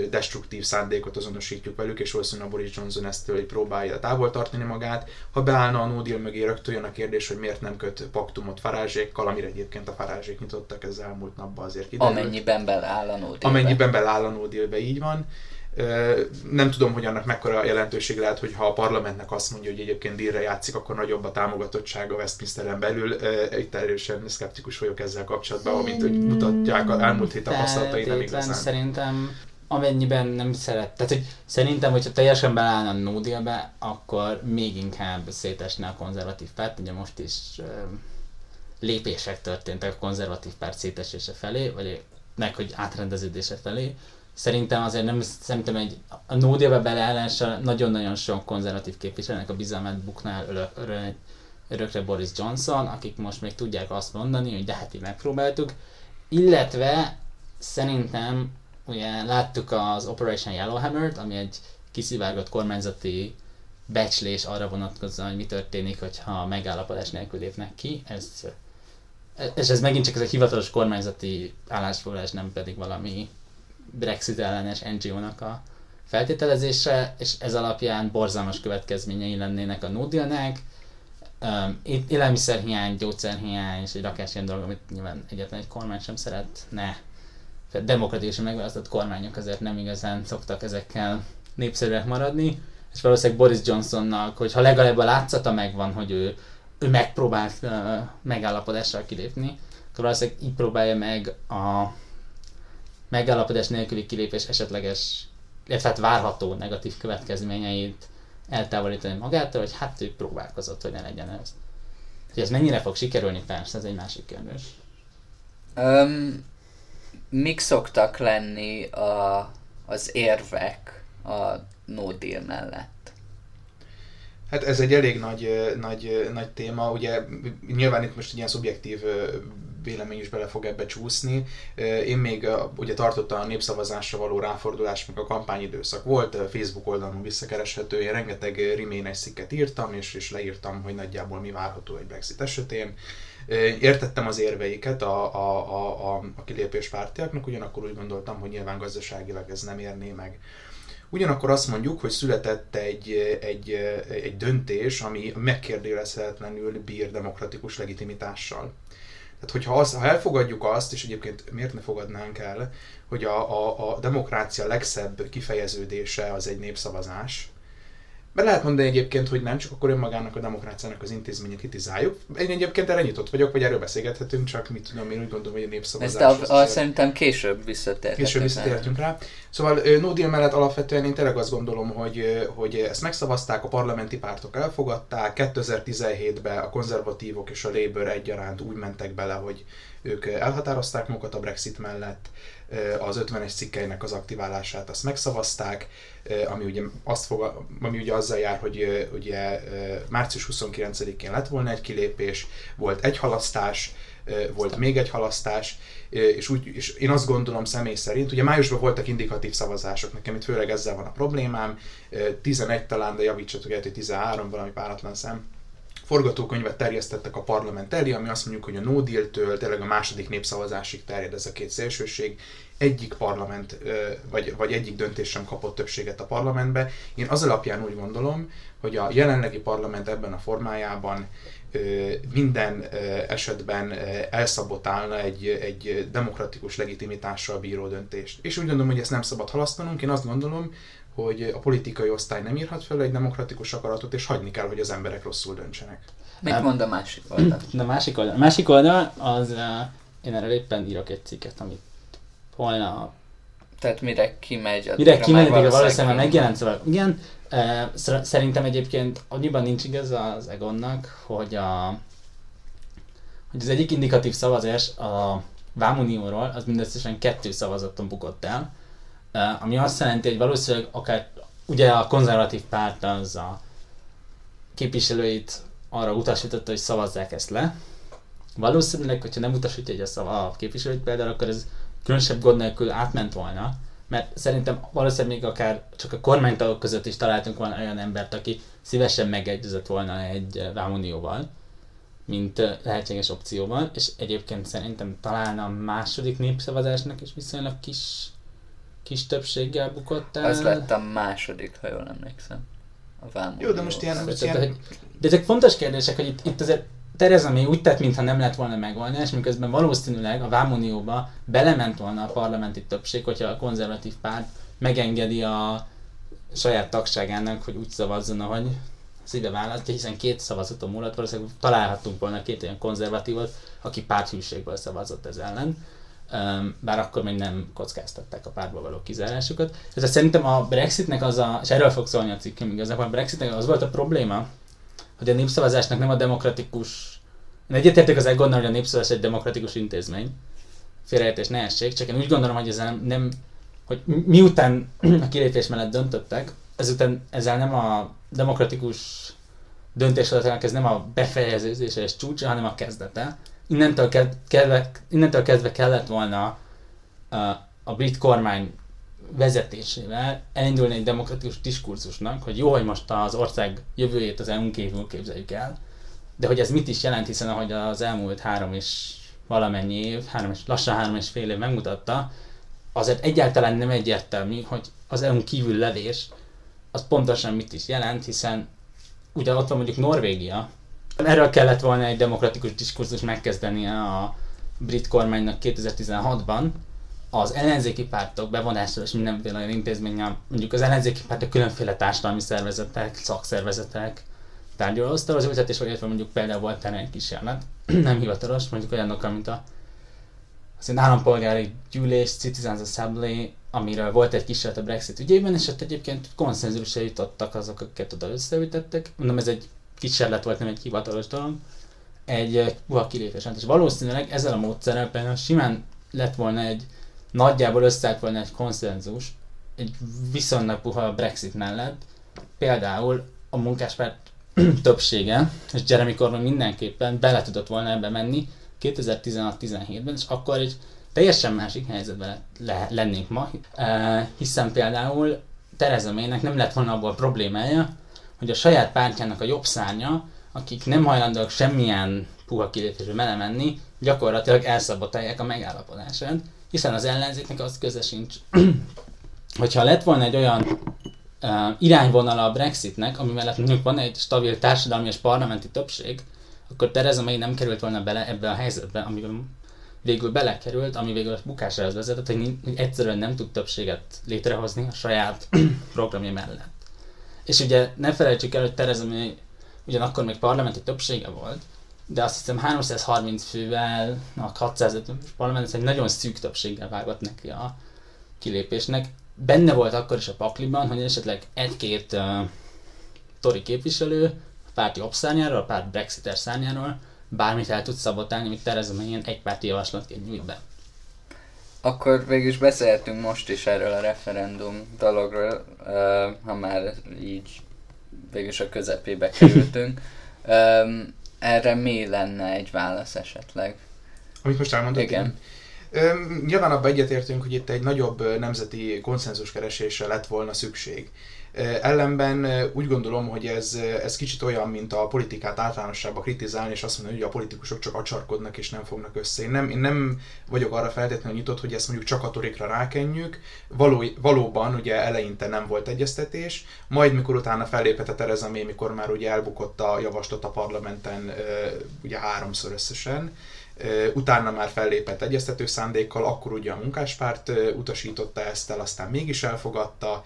S4: destruktív szándékot azonosítjuk velük, és valószínűleg a Boris Johnson ezt így próbálja távol tartani magát. Ha beállna a no deal mögé, rögtön jön a kérdés, hogy miért nem köt paktumot farázsékkal, amire egyébként a farázsék nyitottak ez elmúlt napban azért kiderült.
S2: Amennyiben beleáll a no dealbe.
S4: Amennyiben beláll a no dealbe, így van. Nem tudom, hogy annak mekkora jelentőség lehet, hogy ha a parlamentnek azt mondja, hogy egyébként dílre játszik, akkor nagyobb a támogatottsága Westminsteren belül. Itt erősen szkeptikus vagyok ezzel kapcsolatban, amint hogy mutatják a elmúlt hét tapasztalatai nem igazán.
S3: Szerintem amennyiben nem szeret, tehát hogy szerintem, hogyha teljesen beállna a no deal-be, akkor még inkább szétesne a konzervatív párt, ugye most is ö, lépések történtek a konzervatív párt szétesése felé, vagy meg, hogy átrendeződése felé. Szerintem azért nem, szerintem egy, a no deal-be beleállása nagyon-nagyon sok konzervatív képviselőnek a bizalmát buknál örök, örök, örökre Boris Johnson, akik most még tudják azt mondani, hogy de hát így megpróbáltuk. Illetve szerintem ugye láttuk az Operation Yellowhammer-t, ami egy kiszivárgott kormányzati becslés arra vonatkozóan, hogy mi történik, hogyha megállapodás nélkül lépnek ki. Ez, és ez megint csak ez a hivatalos kormányzati állásfoglalás, nem pedig valami Brexit ellenes NGO-nak a feltételezése, és ez alapján borzalmas következményei lennének a no deal-nek. Um, élelmiszerhiány, gyógyszerhiány és egy rakás ilyen dolog, amit nyilván egyetlen egy kormány sem szeretne. Demokratikusan megválasztott kormányok azért nem igazán szoktak ezekkel népszerűek maradni, és valószínűleg Boris Johnsonnak, hogyha legalább a látszata megvan, hogy ő, ő megpróbált uh, megállapodással kilépni, akkor valószínűleg így próbálja meg a megállapodás nélküli kilépés esetleges, illetve hát várható negatív következményeit eltávolítani magától, hogy hát ő próbálkozott, hogy ne legyen ez. Hogy ez mennyire fog sikerülni, persze, ez egy másik kérdés.
S2: Um, mik szoktak lenni a, az érvek a no deal mellett?
S4: Hát ez egy elég nagy, nagy, nagy téma, ugye nyilván itt most egy ilyen szubjektív vélemény is bele fog ebbe csúszni. Én még ugye tartottam a népszavazásra való ráfordulás, meg a kampányidőszak volt, Facebook oldalon visszakereshető, én rengeteg riménes szikket írtam, és, és leírtam, hogy nagyjából mi várható egy Brexit esetén. Értettem az érveiket a, a, a, a, a kilépés pártiaknak, ugyanakkor úgy gondoltam, hogy nyilván gazdaságilag ez nem érné meg. Ugyanakkor azt mondjuk, hogy született egy, egy, egy döntés, ami megkérdőjelezhetetlenül bír demokratikus legitimitással. Tehát, hogyha az, ha elfogadjuk azt, és egyébként miért ne fogadnánk el, hogy a, a, a demokrácia legszebb kifejeződése az egy népszavazás, be lehet mondani egyébként, hogy nem, csak akkor önmagának a demokráciának az intézményét kritizáljuk. Én egyébként erre nyitott vagyok, vagy erről beszélgethetünk, csak mit tudom, én úgy gondolom, hogy a népszavazás.
S2: Ezt a, a, szerintem később visszatérhetünk.
S4: Később visszatérhetünk rá. Szóval no deal mellett alapvetően én tényleg azt gondolom, hogy, hogy ezt megszavazták, a parlamenti pártok elfogadták, 2017-ben a konzervatívok és a Labour egyaránt úgy mentek bele, hogy ők elhatározták magukat a Brexit mellett, az 50-es cikkeinek az aktiválását azt megszavazták, ami ugye, azt fog, ami ugye azzal jár, hogy ugye március 29-én lett volna egy kilépés, volt egy halasztás, volt még egy halasztás, és, úgy, és én azt gondolom személy szerint, ugye májusban voltak indikatív szavazások, nekem itt főleg ezzel van a problémám, 11 talán, de javítsatok el, hogy 13, valami páratlan szem, forgatókönyvet terjesztettek a parlament elé, ami azt mondjuk, hogy a no deal-től tényleg a második népszavazásig terjed ez a két szélsőség. Egyik parlament, vagy, vagy egyik döntés sem kapott többséget a parlamentbe. Én az alapján úgy gondolom, hogy a jelenlegi parlament ebben a formájában minden esetben elszabotálna egy, egy demokratikus legitimitással bíró döntést. És úgy gondolom, hogy ezt nem szabad halasztanunk. Én azt gondolom, hogy a politikai osztály nem írhat fel egy demokratikus akaratot, és hagyni kell, hogy az emberek rosszul döntsenek.
S2: Mit mond a másik oldal? <clears throat>
S3: A másik oldal, a másik oldal az, uh, én erre éppen írok egy cikket, amit holnap
S2: tehát mire kimegy,
S3: Mire kimegy, addigra valószínűleg megjelent, szóval igen. Uh, szerintem egyébként annyiban nincs igaz az Egonnak, hogy, a, hogy az egyik indikatív szavazás a Vámunióról, az mindösszesen kettő szavazaton bukott el, ami azt jelenti, hogy valószínűleg akár ugye a konzervatív párt az a képviselőit arra utasította, hogy szavazzák ezt le. Valószínűleg, hogyha nem utasítja egy a, szava, a képviselőit például, akkor ez különösebb gond nélkül átment volna, mert szerintem valószínűleg még akár csak a kormánytagok között is találtunk volna olyan embert, aki szívesen megegyezett volna egy Vámunióval, mint lehetséges opcióval, és egyébként szerintem talán a második népszavazásnak is viszonylag kis kis többséggel bukott el.
S2: Az lett a második, ha jól emlékszem. A Vámunió.
S4: Jó, de most ilyen... Most ilyen...
S3: Hogy, de ezek fontos kérdések, hogy itt, itt azért Tereza még úgy tett, mintha nem lett volna megoldás, miközben valószínűleg a Vámunióba belement volna a parlamenti többség, hogyha a konzervatív párt megengedi a saját tagságának, hogy úgy szavazzon, ahogy szíve választja, hiszen két szavazaton múlott valószínűleg találhatunk volna két olyan konzervatívot, aki párthűségből szavazott ez ellen bár akkor még nem kockáztatták a pártból való kizárásukat. Tehát szerintem a Brexitnek az a, és erről fog szólni a cikkem igazából, a Brexitnek az volt a probléma, hogy a népszavazásnak nem a demokratikus, én egyetértek az Egonnal, hogy a népszavazás egy demokratikus intézmény, félreértés ne essék, csak én úgy gondolom, hogy ezzel nem, nem hogy miután a kilépés mellett döntöttek, ezután ezzel nem a demokratikus döntéshozatalának ez nem a befejezése és csúcsa, hanem a kezdete. Innentől, kedve, innentől kezdve kellett volna a, a brit kormány vezetésével elindulni egy demokratikus diskurzusnak, hogy jó, hogy most az ország jövőjét az EU-n kívül képzeljük el, de hogy ez mit is jelent, hiszen ahogy az elmúlt három és valamennyi év, három és, lassan három és fél év megmutatta, azért egyáltalán nem egyértelmű, hogy az EU-n kívül levés az pontosan mit is jelent, hiszen ugye ott van mondjuk Norvégia, erről kellett volna egy demokratikus diskurzus megkezdenie a brit kormánynak 2016-ban, az ellenzéki pártok bevonásával és mindenféle olyan intézménnyel, mondjuk az ellenzéki pártok különféle társadalmi szervezetek, szakszervezetek tárgyalóasztalhoz ültet, és illetve mondjuk például volt erre egy kísérlet, <clears throat> nem hivatalos, mondjuk olyanok, mint a az állampolgári gyűlés, Citizens Assembly, amiről volt egy kísérlet a Brexit ügyében, és ott egyébként konszenzusra jutottak azok, akiket oda összeültettek. Mondom, ez egy kísérlet volt, nem egy hivatalos dolog. Egy puha kilépés. És valószínűleg ezzel a módszerrel például simán lett volna egy, nagyjából összeállt volna egy konszenzus, egy viszonylag puha Brexit mellett, például a munkáspárt <clears throat> többsége, és Jeremy Corbyn mindenképpen bele tudott volna ebbe menni 2016-17-ben, és akkor egy teljesen másik helyzetben le, lennénk ma, hiszen például Tereza Maynek nem lett volna abból problémája, hogy a saját pártjának a jobb szárnya, akik nem hajlandóak semmilyen puha kilépésbe melemenni, gyakorlatilag elszabotálják a megállapodását, hiszen az ellenzéknek az köze sincs. <clears throat> Hogyha lett volna egy olyan uh, irányvonala a Brexitnek, ami mellett mondjuk van egy stabil társadalmi és parlamenti többség, akkor Tereza May nem került volna bele ebbe a helyzetbe, amiben végül belekerült, ami végül a bukásra vezetett, hogy egyszerűen nem tud többséget létrehozni a saját <clears throat> programja mellett. És ugye ne felejtsük el, hogy Tereza May ugyanakkor még parlamenti többsége volt, de azt hiszem 330 fővel, a 650 parlament, egy nagyon szűk többséggel vágott neki a kilépésnek. Benne volt akkor is a pakliban, hogy esetleg egy-két uh, tori képviselő a párt jobb szárnyáról, a párt Brexiter szárnyáról bármit el tud szabotálni, amit Tereza ilyen egypárti javaslatként nyújt be.
S2: Akkor végül is beszéltünk most is erről a referendum dologról, ha már így végül is a közepébe <laughs> kerültünk. Erre mi lenne egy válasz esetleg?
S4: Amit most elmondtad?
S2: Igen.
S4: Nyilván abban egyetértünk, hogy itt egy nagyobb nemzeti keresésre lett volna szükség. Ellenben úgy gondolom, hogy ez, ez kicsit olyan, mint a politikát általánosságban kritizálni, és azt mondani, hogy a politikusok csak acsarkodnak és nem fognak össze. Én nem, én nem vagyok arra feltétlenül nyitott, hogy ezt mondjuk csak a torikra rákenjük. Való, valóban ugye eleinte nem volt egyeztetés, majd mikor utána fellépett a Tereza mikor már ugye elbukott a javaslat a parlamenten ugye háromszor összesen, utána már fellépett egyeztető szándékkal, akkor ugye a munkáspárt utasította ezt el, aztán mégis elfogadta.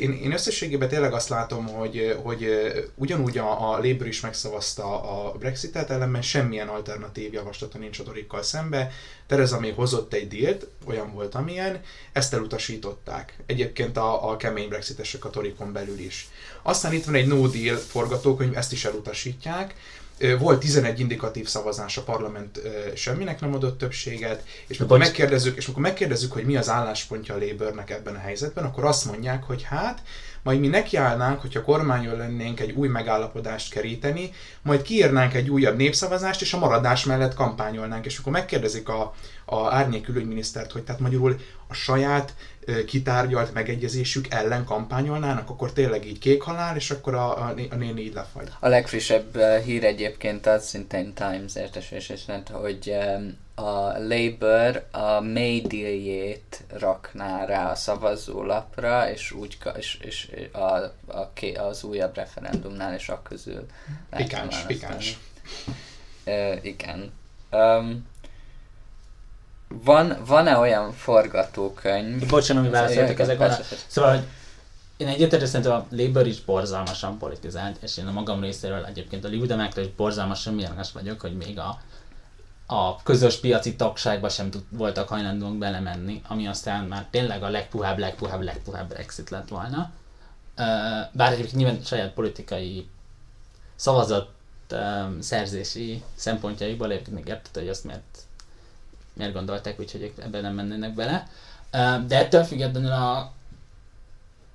S4: Én, én összességében tényleg azt látom, hogy, hogy ugyanúgy a, a Labour is megszavazta a Brexitet, ellenben semmilyen alternatív javaslata nincs a Torikkal szembe. Tereza még hozott egy dílt, olyan volt amilyen, ezt elutasították. Egyébként a, a kemény brexitesek a Torikon belül is. Aztán itt van egy no deal forgatókönyv, ezt is elutasítják volt 11 indikatív szavazás, a parlament semminek nem adott többséget, és amikor megkérdezzük, és amikor megkérdezzük, hogy mi az álláspontja a Labournek ebben a helyzetben, akkor azt mondják, hogy hát, majd mi nekiállnánk, hogyha kormányon lennénk egy új megállapodást keríteni, majd kiírnánk egy újabb népszavazást, és a maradás mellett kampányolnánk. És akkor megkérdezik a, a árnyék külügyminisztert, hogy tehát magyarul a saját kitárgyalt megegyezésük ellen kampányolnának, akkor tényleg így kék halál, és akkor a, a, a néni így lefagy.
S2: A legfrissebb hír egyébként az szintén Times értesülés, hogy a Labour a May dealjét rakná rá a szavazólapra, és úgy és, és a, a, az újabb referendumnál is a közül
S4: Pikáns, pikáns.
S2: Uh, igen. Um, van, van-e olyan forgatókönyv?
S3: Bocsánat, hogy válaszoltak ezek van. Szóval, hogy én egyetértek szerintem a Labour is borzalmasan politizált, és én a magam részéről egyébként a Liudemáktól is borzalmasan mérges vagyok, hogy még a a közös piaci tagságba sem tud, voltak hajlandóak belemenni, ami aztán már tényleg a legpuhább, legpuhább, legpuhább Brexit lett volna. Bár egyébként nyilván saját politikai szavazat szerzési szempontjaiból egyébként még értette, hogy azt miért, miért gondolták, úgyhogy ők ebben nem mennének bele. De ettől függetlenül a,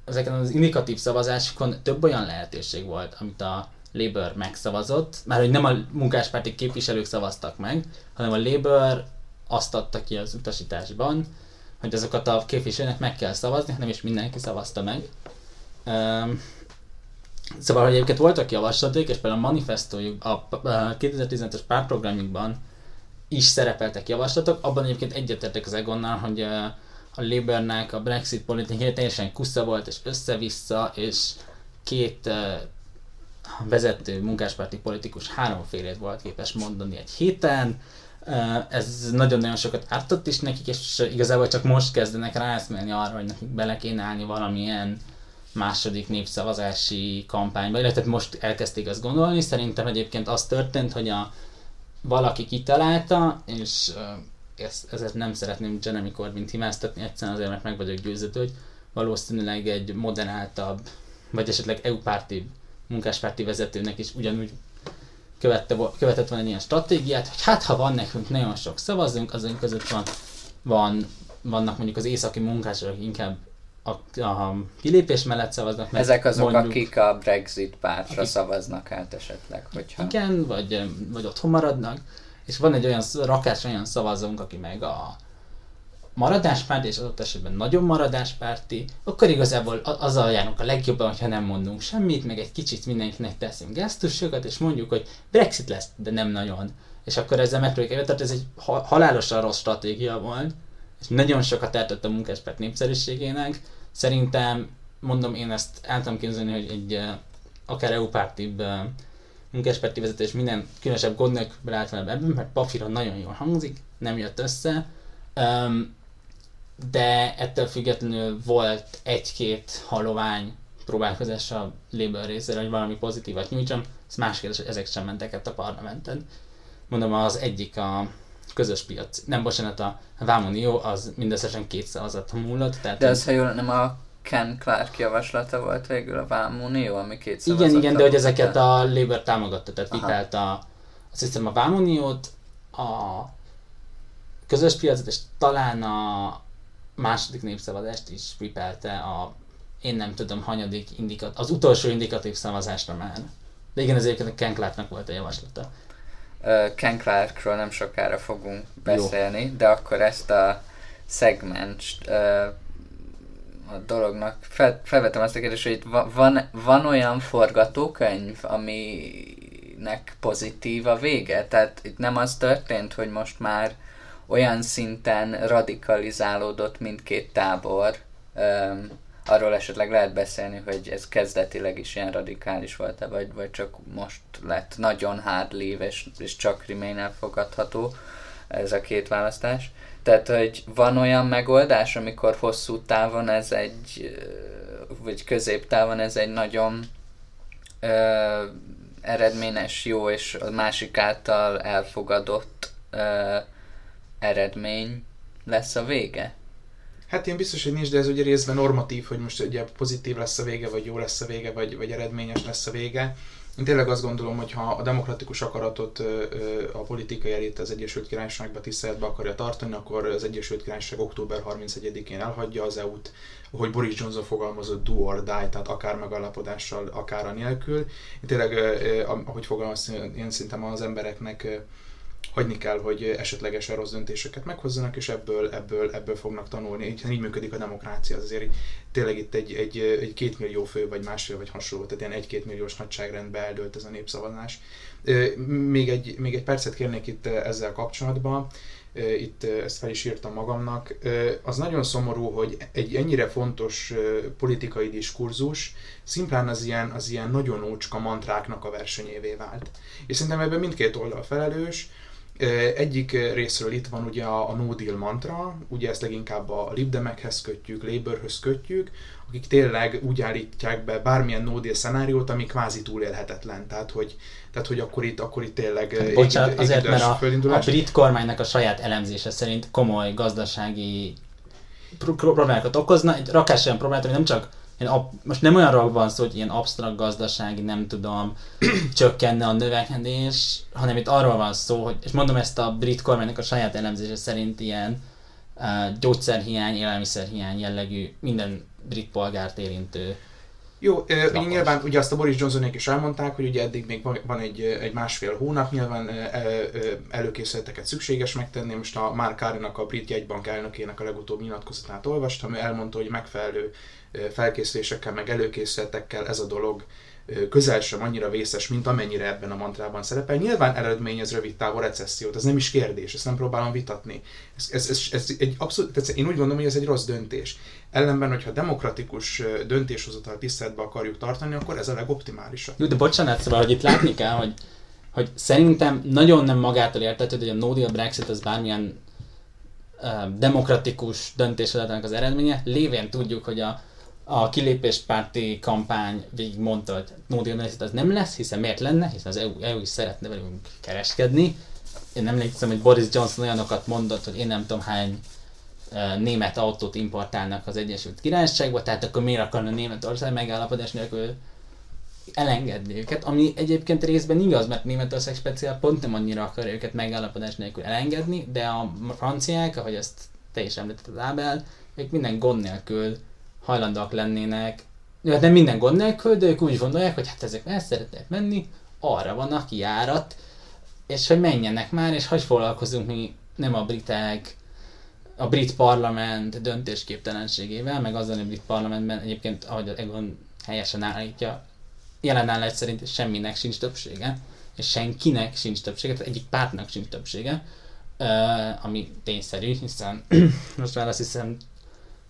S3: ezeken az indikatív szavazásokon több olyan lehetőség volt, amit a Labour megszavazott, már hogy nem a munkáspárti képviselők szavaztak meg, hanem a Labour azt adta ki az utasításban, hogy azokat a képviselőnek meg kell szavazni, nem is mindenki szavazta meg. Um, szóval, hogy egyébként voltak javaslatok, és például a manifestójuk, a, a 2015-ös pártprogramjukban is szerepeltek javaslatok, abban egyébként egyetértek az Egonnal, hogy a Labournek a Brexit politikai teljesen kusza volt, és össze-vissza, és két vezető munkáspárti politikus háromfélét volt képes mondani egy héten. Ez nagyon-nagyon sokat ártott is nekik, és igazából csak most kezdenek ráeszmélni arra, hogy nekik bele kéne állni valamilyen második népszavazási kampányba, illetve most elkezdték azt gondolni. Szerintem egyébként az történt, hogy a valaki kitalálta, és ezt, ezért nem szeretném Jeremy Corbyn hibáztatni, egyszerűen azért, mert meg vagyok győződő, hogy valószínűleg egy moderáltabb, vagy esetleg EU-párti munkáspárti vezetőnek is ugyanúgy követte, követett volna egy ilyen stratégiát, hogy hát ha van nekünk nagyon sok szavazunk, azon között van, van, vannak mondjuk az északi munkások, inkább a, a kilépés mellett szavaznak. mert
S2: Ezek azok,
S3: mondjuk,
S2: akik a Brexit pártra
S3: Akik-
S2: szavaznak át esetleg, hogyha...
S3: Igen, vagy, vagy otthon maradnak, és van egy olyan rakás olyan szavazónk, aki meg a maradáspárt, és adott esetben nagyon maradáspárti, akkor igazából azzal járunk a legjobban, hogyha nem mondunk semmit, meg egy kicsit mindenkinek teszünk gesztusokat, és mondjuk, hogy Brexit lesz, de nem nagyon. És akkor ezzel megpróbáljuk tehát ez egy ha- halálosan rossz stratégia volt, nagyon sokat eltett a munkáspárt népszerűségének. Szerintem, mondom, én ezt el tudom képzelni, hogy egy eh, akár EU-pártibb eh, munkáspárti vezetés minden különösebb gond nélkül állt volna ebben, mert papíron nagyon jól hangzik, nem jött össze. De ettől függetlenül volt egy-két halovány próbálkozás a Labour részéről, hogy valami pozitívat nyújtsam. Ez más kérdés, hogy ezek sem mentek át a parlamenten. Mondom, az egyik a közös piac, nem bocsánat, a Vámunió, az mindösszesen két szavazat múlott. Tehát
S2: De az, ha jól nem a Ken Clark javaslata volt végül a Vámunió, ami két
S3: igen, igen, de hogy ezeket a Labour támogatta, tehát
S2: Aha.
S3: vipelt a, azt hiszem a Vámuniót, a közös piacot, és talán a második népszavazást is vipelte a én nem tudom, hanyadik indikat, az utolsó indikatív szavazásra már. De igen, ez egyébként a Ken Clarknak volt a javaslata.
S2: Ken Clarkról nem sokára fogunk beszélni, de akkor ezt a szegment a dolognak fel, felvetem azt a kérdést, hogy van, van olyan forgatókönyv, aminek pozitív a vége? Tehát itt nem az történt, hogy most már olyan szinten radikalizálódott mindkét tábor, arról esetleg lehet beszélni, hogy ez kezdetileg is ilyen radikális volt-e, vagy, vagy csak most lett nagyon hard leave, és, és csak remain elfogadható ez a két választás. Tehát, hogy van olyan megoldás, amikor hosszú távon ez egy, vagy középtávon ez egy nagyon ö, eredményes, jó és a másik által elfogadott ö, eredmény lesz a vége?
S4: Hát én biztos, hogy nincs, de ez ugye részben normatív, hogy most ugye pozitív lesz a vége, vagy jó lesz a vége, vagy, vagy eredményes lesz a vége. Én tényleg azt gondolom, hogy ha a demokratikus akaratot a politikai elit az Egyesült Királyságba tiszteletbe akarja tartani, akkor az Egyesült Királyság október 31-én elhagyja az EU-t, hogy Boris Johnson fogalmazott do or die, tehát akár megalapodással, akár a nélkül. Én tényleg, ahogy fogalmaztam, én szerintem az embereknek hagyni kell, hogy esetlegesen rossz döntéseket meghozzanak, és ebből, ebből, ebből fognak tanulni. Így, így működik a demokrácia, az azért így, tényleg itt egy, egy, egy két millió fő, vagy másfél, vagy hasonló, tehát ilyen egy-két milliós nagyságrendbe eldőlt ez a népszavazás. Még egy, még egy percet kérnék itt ezzel kapcsolatban, itt ezt fel is írtam magamnak. Az nagyon szomorú, hogy egy ennyire fontos politikai diskurzus szimplán az ilyen, az ilyen nagyon ócska mantráknak a versenyévé vált. És szerintem ebben mindkét oldal felelős, Egyik részről itt van ugye a, a no deal mantra, ugye ezt leginkább a libdemekhez kötjük, Labourhöz kötjük, akik tényleg úgy állítják be bármilyen no deal szenáriót, ami kvázi túlélhetetlen. Tehát, hogy, tehát, hogy akkor itt, akkor itt tényleg
S3: hát, Bocsánat,
S4: égid-
S3: azért, mert a, a brit kormánynak a saját elemzése szerint komoly gazdasági pro- pro- problémákat okozna. Egy rakás olyan problémát, ami nem csak ab, most nem olyanról van szó, hogy ilyen absztrakt gazdasági, nem tudom, <clears throat> csökkenne a növekedés, hanem itt arról van szó, hogy, és mondom ezt a brit kormánynak a saját elemzése szerint ilyen uh, gyógyszerhiány, élelmiszerhiány jellegű minden brit polgárt érintő
S4: Jó, ö,
S3: Lakos.
S4: nyilván ugye azt a Boris Johnsonék is elmondták, hogy ugye eddig még van, egy, egy másfél hónap, nyilván előkészületeket szükséges megtenni. Most a Mark Carney-nak, a brit jegybank elnökének a legutóbbi nyilatkozatát olvastam, ő elmondta, hogy megfelelő felkészülésekkel, meg előkészületekkel ez a dolog közel sem annyira vészes, mint amennyire ebben a mantrában szerepel. Nyilván eredményez rövid távú recessziót, ez nem is kérdés, ezt nem próbálom vitatni. Ez, ez, ez, ez egy abszolút, tehát én úgy gondolom, hogy ez egy rossz döntés. Ellenben, hogyha demokratikus döntéshozatal tiszteletbe akarjuk tartani, akkor ez a legoptimálisabb.
S3: Jó, de bocsánat, szóval, hogy itt látni kell, hogy, hogy szerintem nagyon nem magától értetődő, hogy a no deal Brexit az bármilyen uh, demokratikus döntéshozatnak az eredménye, lévén tudjuk, hogy a, a kilépéspárti kampány végig mondta, hogy no deal az nem lesz, hiszen miért lenne, hiszen az EU, EU is szeretne velünk kereskedni. Én emlékszem, hogy Boris Johnson olyanokat mondott, hogy én nem tudom hány uh, német autót importálnak az Egyesült Királyságba, tehát akkor miért akarna Németország megállapodás nélkül elengedni őket, ami egyébként részben igaz, mert Németország speciál pont nem annyira akar őket megállapodás nélkül elengedni, de a franciák, ahogy ezt te is említetted Ábel, ők minden gond nélkül hajlandóak lennének, hát nem minden gond nélkül, de ők úgy gondolják, hogy hát ezek el szeretnék menni, arra van a kiárat, és hogy menjenek már, és hogy foglalkozunk mi nem a britek, a brit parlament döntésképtelenségével, meg azzal, hogy a brit parlamentben egyébként, ahogy az Egon helyesen állítja, jelen állás szerint semminek sincs többsége, és senkinek sincs többsége, tehát egyik pártnak sincs többsége, ami tényszerű, hiszen <clears throat> most már azt hiszem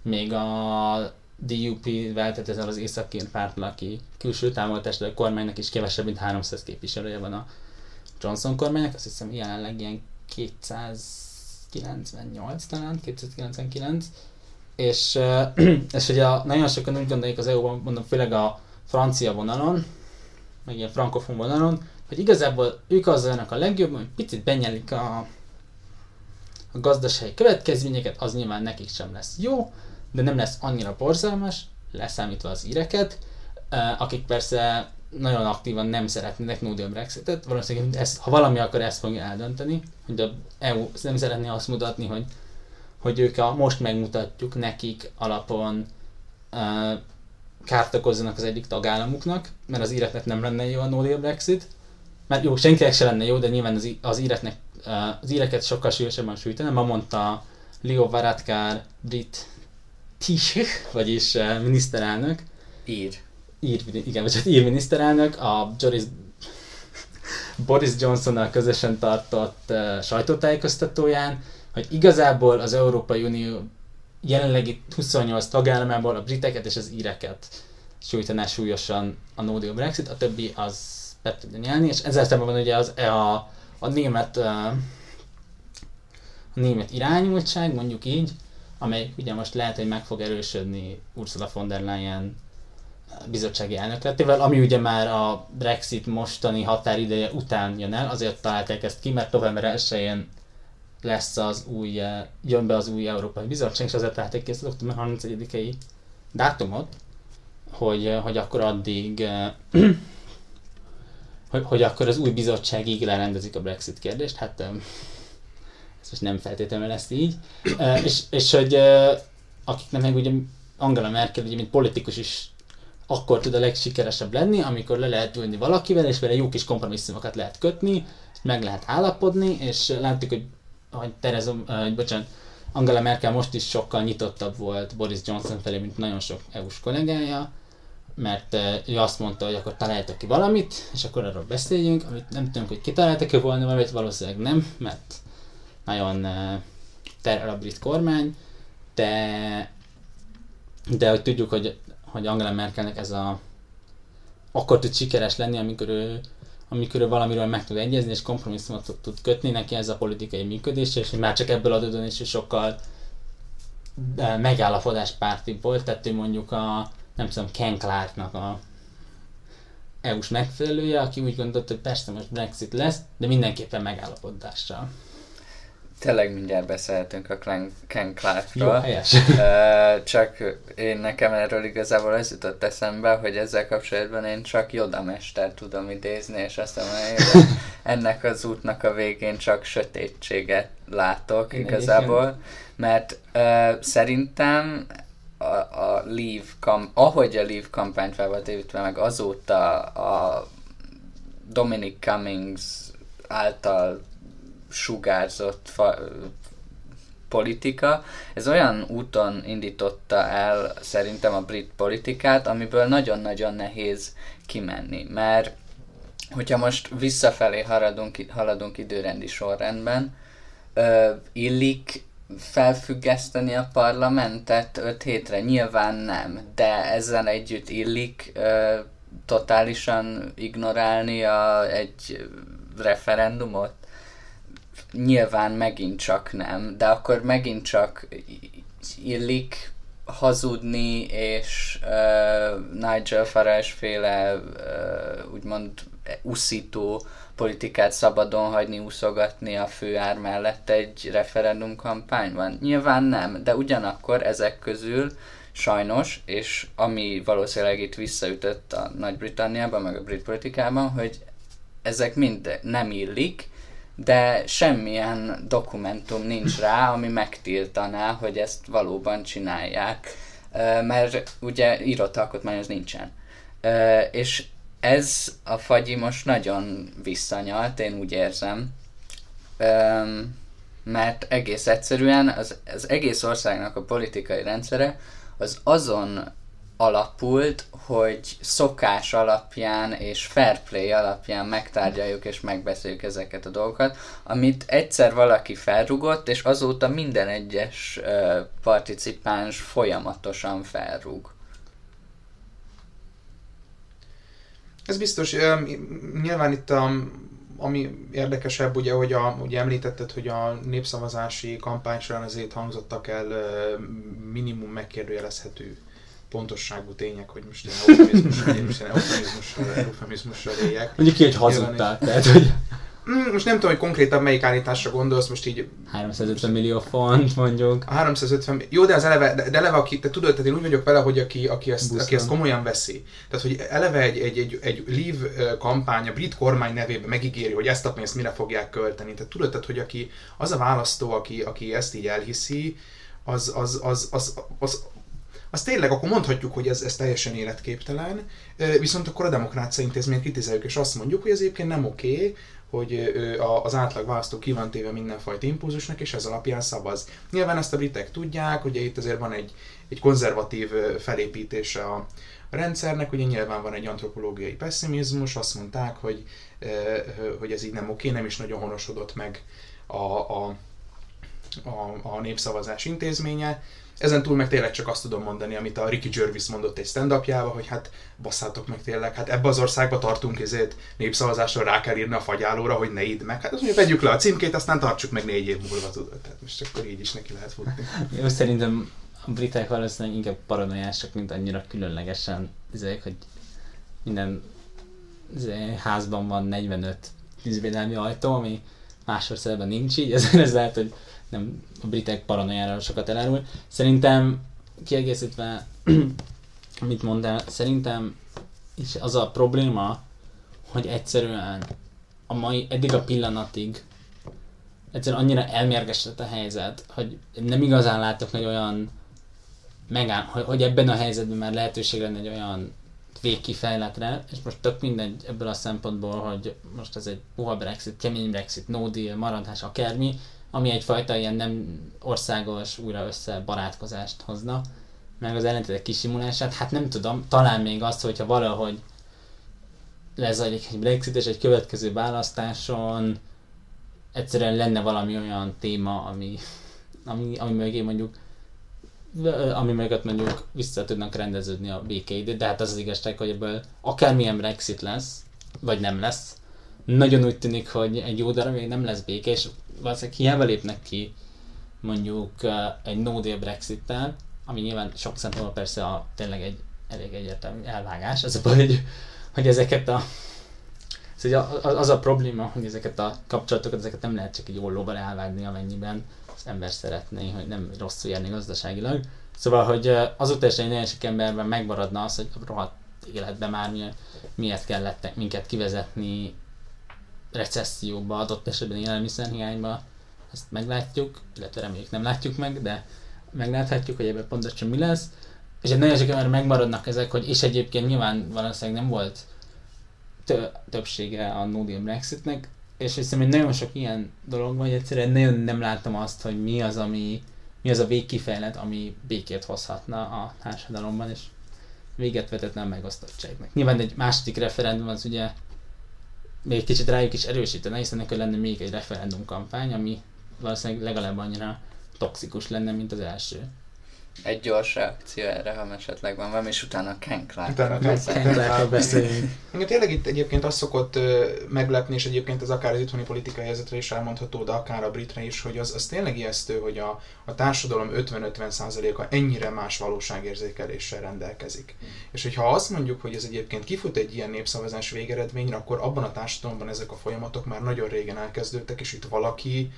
S3: még a DUP-vel, ezzel az északír párttal, aki külső támogatásra a kormánynak is kevesebb, mint 300 képviselője van a Johnson kormánynak, azt hiszem jelenleg ilyen 298 talán, 299, és, <clears throat> és ugye nagyon sokan úgy gondolják az EU-ban, mondom, főleg a francia vonalon, meg ilyen frankofon vonalon, hogy igazából ők az olyanok a legjobb, hogy picit benyelik a, a gazdasági következményeket, az nyilván nekik sem lesz jó, de nem lesz annyira borzalmas, leszámítva az íreket, akik persze nagyon aktívan nem szeretnének no deal Brexitet, valószínűleg ezt, ha valami, akkor ezt fogja eldönteni, hogy a EU nem szeretné azt mutatni, hogy, hogy ők a most megmutatjuk nekik alapon uh, kárt okozzanak az egyik tagállamuknak, mert az íreknek nem lenne jó a no Brexit, mert jó, senkinek se lenne jó, de nyilván az, az íreknek, az íreket sokkal súlyosabban sújtana. Ma mondta Leo Varadkar, brit Taoiseach, vagyis uh, miniszterelnök,
S2: Ír.
S3: ír, igen, vagy hát ír miniszterelnök, a Boris, Boris Johnsonnal közösen tartott uh, sajtótájékoztatóján, hogy igazából az Európai Unió jelenlegi 28 tagállamából a briteket és az íreket sújtaná súlyosan a no deal Brexit, a többi az be tudja nyelni, és ezzel szemben van ugye az, a, a német uh, a német irányultság, mondjuk így, amely ugye most lehet, hogy meg fog erősödni Ursula von der Leyen bizottsági elnökletével, ami ugye már a Brexit mostani határideje után jön el, azért találták ezt ki, mert november 1-én lesz az új, eh, jön be az új Európai Bizottság, és azért találták ki ezt az október 31-i dátumot, hogy, eh, hogy akkor addig eh, <clears throat> hogy, hogy akkor az új bizottságig lerendezik a Brexit kérdést, hát ez most nem feltétlenül lesz így, és, és hogy akiknek meg ugye Angela Merkel ugye mint politikus is akkor tud a legsikeresebb lenni, amikor le lehet ülni valakivel, és vele jó kis kompromisszumokat lehet kötni, meg lehet állapodni, és láttuk, hogy, hogy Tereza, uh, bocsánat, Angela Merkel most is sokkal nyitottabb volt Boris Johnson felé, mint nagyon sok EU-s kollégája, mert ő azt mondta, hogy akkor találtak ki valamit, és akkor arról beszéljünk, amit nem tudunk, hogy kitaláltak-e volna valamit, valószínűleg nem, mert nagyon uh, terel a brit kormány, de de hogy tudjuk, hogy, hogy Angela Merkelnek ez a akkor tud sikeres lenni, amikor ő amikor valamiről meg tud egyezni, és kompromisszumot tud kötni neki ez a politikai működés, és már csak ebből adódóan is sokkal eh, megállapodás párti volt, tehát ő mondjuk a, nem tudom, Ken Clarknak a EU-s megfelelője, aki úgy gondolta, hogy persze most Brexit lesz, de mindenképpen megállapodással.
S2: Tényleg mindjárt beszélhetünk a Ken, Ken
S3: Jó,
S2: Clarkról.
S3: helyes.
S2: Csak én nekem erről igazából az jutott eszembe, hogy ezzel kapcsolatban én csak Yoda Mester tudom idézni, és azt mondom, hogy ennek az útnak a végén csak sötétséget látok
S3: Én
S2: igazából, mert ö, szerintem a, a Leave kam- ahogy a Leave kampányt fel volt építve, meg azóta a Dominic Cummings által sugárzott fa- politika, ez olyan úton indította el szerintem a brit politikát, amiből nagyon-nagyon nehéz kimenni, mert hogyha most visszafelé haladunk, haladunk időrendi sorrendben, ö, illik felfüggeszteni a parlamentet öt hétre? Nyilván nem, de ezzel együtt illik ö, totálisan ignorálni a, egy referendumot? Nyilván megint csak nem, de akkor megint csak illik hazudni, és uh, Nigel Farage féle uh, úgymond uszító politikát szabadon hagyni, úszogatni a főár mellett egy referendum kampányban? Nyilván nem, de ugyanakkor ezek közül sajnos, és ami valószínűleg itt visszaütött a Nagy-Britanniában, meg a brit politikában, hogy ezek mind nem illik, de semmilyen dokumentum nincs rá, ami megtiltaná, hogy ezt valóban csinálják, mert ugye írott alkotmány az nincsen. És ez a fagyi most nagyon visszanyalt, én úgy érzem, mert egész egyszerűen az, az egész országnak a politikai rendszere az azon alapult, hogy szokás alapján és fair play alapján megtárgyaljuk és megbeszéljük ezeket a dolgokat, amit egyszer valaki felrugott, és azóta minden egyes uh, participáns folyamatosan felrúg.
S4: Ez biztos. Ö, Nyilván itt a, ami érdekesebb, ugye, hogy a, ugye említetted, hogy a népszavazási kampány során azért hangzottak el ö, minimum megkérdőjelezhető pontosságú tények, hogy most ilyen eufemizmussal, <laughs> most ilyen eufemizmussal, eufemizmussal éljek.
S3: Mondjuk ki, hogy hazudtál, tehát hogy
S4: Mm, Most nem tudom, hogy konkrétan melyik állításra gondolsz, most így
S3: 350 millió font mondjuk.
S4: a 350, jó, de az eleve, de, de eleve aki, te tudod, tehát én úgy vagyok vele, hogy aki, aki, ezt,
S3: Buszon.
S4: aki ezt komolyan veszi. Tehát, hogy eleve egy, egy, egy, egy Leave kampány a brit kormány nevében megígéri, hogy ezt a pénzt mire fogják költeni. Tehát tudod, tehát, hogy aki, az a választó, aki, aki ezt így elhiszi, az, az, az, az, az, az tényleg, akkor mondhatjuk, hogy ez, ez teljesen életképtelen, viszont akkor a demokrácia intézményt kritizáljuk, és azt mondjuk, hogy ez egyébként nem oké, hogy ö, a- az átlag választó ki van téve mindenfajta impulzusnak, és ez alapján szavaz. Nyilván ezt a britek tudják, ugye itt azért van egy, egy konzervatív felépítése a, a rendszernek, ugye nyilván van egy antropológiai pessimizmus, azt mondták, hogy, hogy ez így nem oké, nem is nagyon honosodott meg a, a, a, a népszavazás intézménye. Ezen túl meg tényleg csak azt tudom mondani, amit a Ricky Gervais mondott egy stand hogy hát basszátok meg tényleg, hát ebbe az országba tartunk ezért népszavazásra rá kell írni a fagyálóra, hogy ne idd meg. Hát azt mondja, vegyük le a címkét, aztán tartsuk meg négy év múlva, tudod. Tehát most akkor így is neki lehet futni.
S3: Jó, szerintem a britek valószínűleg inkább paranoiások, mint annyira különlegesen, ezek, hogy minden izé, házban van 45 tűzvédelmi ajtó, ami más országban nincs így, <laughs> ezért ez lehet, hogy nem a britek paranoiára sokat elárul. Szerintem kiegészítve, <clears throat> amit mondtál, szerintem is az a probléma, hogy egyszerűen a mai, eddig a pillanatig egyszerűen annyira elmérgesített a helyzet, hogy nem igazán látok egy olyan megáll, hogy, hogy ebben a helyzetben már lehetőség lenne egy olyan végkifejletre, és most tök mindegy ebből a szempontból, hogy most ez egy puha Brexit, kemény Brexit, no deal, maradás, akármi, ami egyfajta ilyen nem országos újra össze barátkozást hozna, meg az ellentétek kisimulását, hát nem tudom, talán még azt, hogyha valahogy lezajlik egy Brexit és egy következő választáson egyszerűen lenne valami olyan téma, ami, ami, ami mögé mondjuk ami mögött mondjuk vissza tudnak rendeződni a békeidőt, de hát az az igazság, hogy ebből akármilyen Brexit lesz, vagy nem lesz, nagyon úgy tűnik, hogy egy jó darabig nem lesz béke, és valószínűleg hiába lépnek ki mondjuk egy no deal Brexit-tel, ami nyilván sok szempontból persze a, tényleg egy elég egyértelmű elvágás, az a baj, hogy, hogy ezeket a Szóval az a probléma, hogy ezeket a kapcsolatokat, ezeket nem lehet csak egy ollóval elvágni, amennyiben az ember szeretné, hogy nem rosszul járni gazdaságilag. Szóval, hogy azóta is egy nagyon sok emberben megmaradna az, hogy rohadt életben már mi, miért kellett minket kivezetni recesszióba, adott esetben élelmiszerhiányba, ezt meglátjuk, illetve reméljük nem látjuk meg, de megláthatjuk, hogy ebben pontosan mi lesz. És egy nagyon sok ember megmaradnak ezek, hogy és egyébként nyilván valószínűleg nem volt többsége a no deal Brexitnek, és hiszem, hogy nagyon sok ilyen dolog van, hogy egyszerűen nagyon nem látom azt, hogy mi az, ami, mi az a végkifejlet, ami békét hozhatna a társadalomban, és véget vetett nem megosztottságnak. Nyilván egy második referendum az ugye még kicsit rájuk is erősítene, hiszen nekünk lenne még egy referendum kampány, ami valószínűleg legalább annyira toxikus lenne, mint az első
S2: egy gyors reakció erre, ha esetleg van valami, és utána Ken Clark.
S4: Utána Ken Clark beszéljünk. tényleg itt egyébként az szokott meglepni, és egyébként ez akár az itthoni politikai helyzetre is elmondható, de akár a britre is, hogy az, az tényleg ijesztő, hogy a, a társadalom 50-50%-a ennyire más valóságérzékeléssel rendelkezik. Mm. És hogyha azt mondjuk, hogy ez egyébként kifut egy ilyen népszavazás végeredményre, akkor abban a társadalomban ezek a folyamatok már nagyon régen elkezdődtek, és itt valaki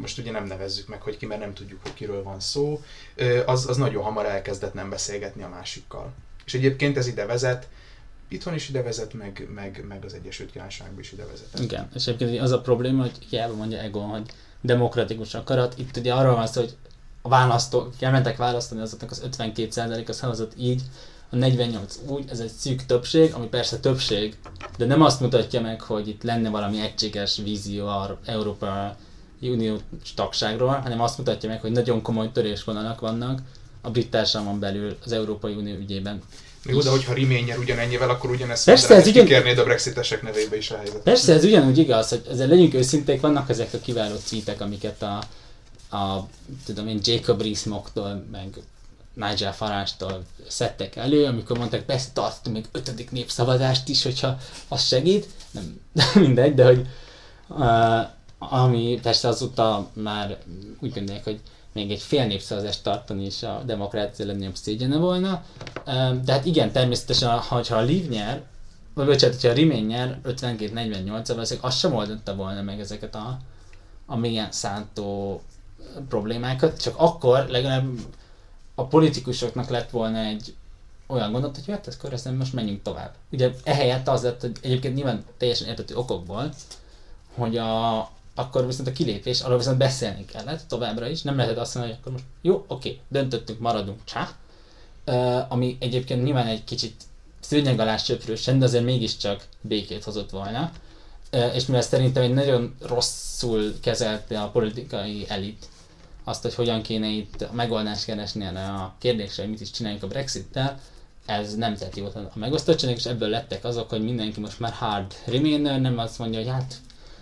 S4: most ugye nem nevezzük meg, hogy ki, mert nem tudjuk, hogy kiről van szó, az, az nagyon hamar elkezdett nem beszélgetni a másikkal. És egyébként ez ide vezet, itthon is ide vezet, meg, meg, meg az Egyesült Királyságban is ide vezet.
S3: Igen, és egyébként az a probléma, hogy hiába mondja Egon, hogy demokratikus akarat, itt ugye arról van szó, hogy a választók, elmentek választani, azoknak az 52%-a szavazott így, a 48 úgy, ez egy szűk többség, ami persze többség, de nem azt mutatja meg, hogy itt lenne valami egységes vízió a Európa Unió tagságról, hanem azt mutatja meg, hogy nagyon komoly törésvonalak vannak a brit társadalmon belül az Európai Unió ügyében.
S4: Még oda, hogyha Remain nyer ugyanennyivel, akkor ugyanezt Persze, ez ugyan... kikérnéd a brexitesek nevébe is a helyzet.
S3: Persze, ez ugyanúgy igaz, hogy ezzel legyünk őszinték, vannak ezek a kiváló tweetek, amiket a, a tudom én, Jacob Rees-Mogtól, meg Nigel Farage-tól szedtek elő, amikor mondták, persze tartunk még ötödik népszavazást is, hogyha az segít. Nem, <laughs> mindegy, de hogy uh, ami persze azóta már úgy gondolják, hogy még egy fél népszavazást tartani is a demokrácia legnagyobb szégyene volna. Uh, de hát igen, természetesen, ha a Liv nyer, vagy bocsánat, hogyha a Remain nyer 52-48, valószínűleg az sem oldotta volna meg ezeket a, a mélyen szántó problémákat, csak akkor legalább a politikusoknak lett volna egy olyan gondolat, hogy hát ezt most menjünk tovább. Ugye ehelyett az lett, hogy egyébként nyilván teljesen értető okokból, hogy a, akkor viszont a kilépés, arról viszont beszélni kellett továbbra is, nem lehetett azt mondani, hogy akkor most jó, oké, döntöttünk, maradunk, csá. Uh, ami egyébként nyilván egy kicsit szőnyeg alá söprősen, de azért mégiscsak békét hozott volna. Uh, és mivel szerintem egy nagyon rosszul kezelte a politikai elit azt, hogy hogyan kéne itt a megoldást keresni a kérdésre, hogy mit is csináljunk a Brexit-tel, ez nem tett jót a megosztottságnak, és ebből lettek azok, hogy mindenki most már hard remainer, nem azt mondja, hogy hát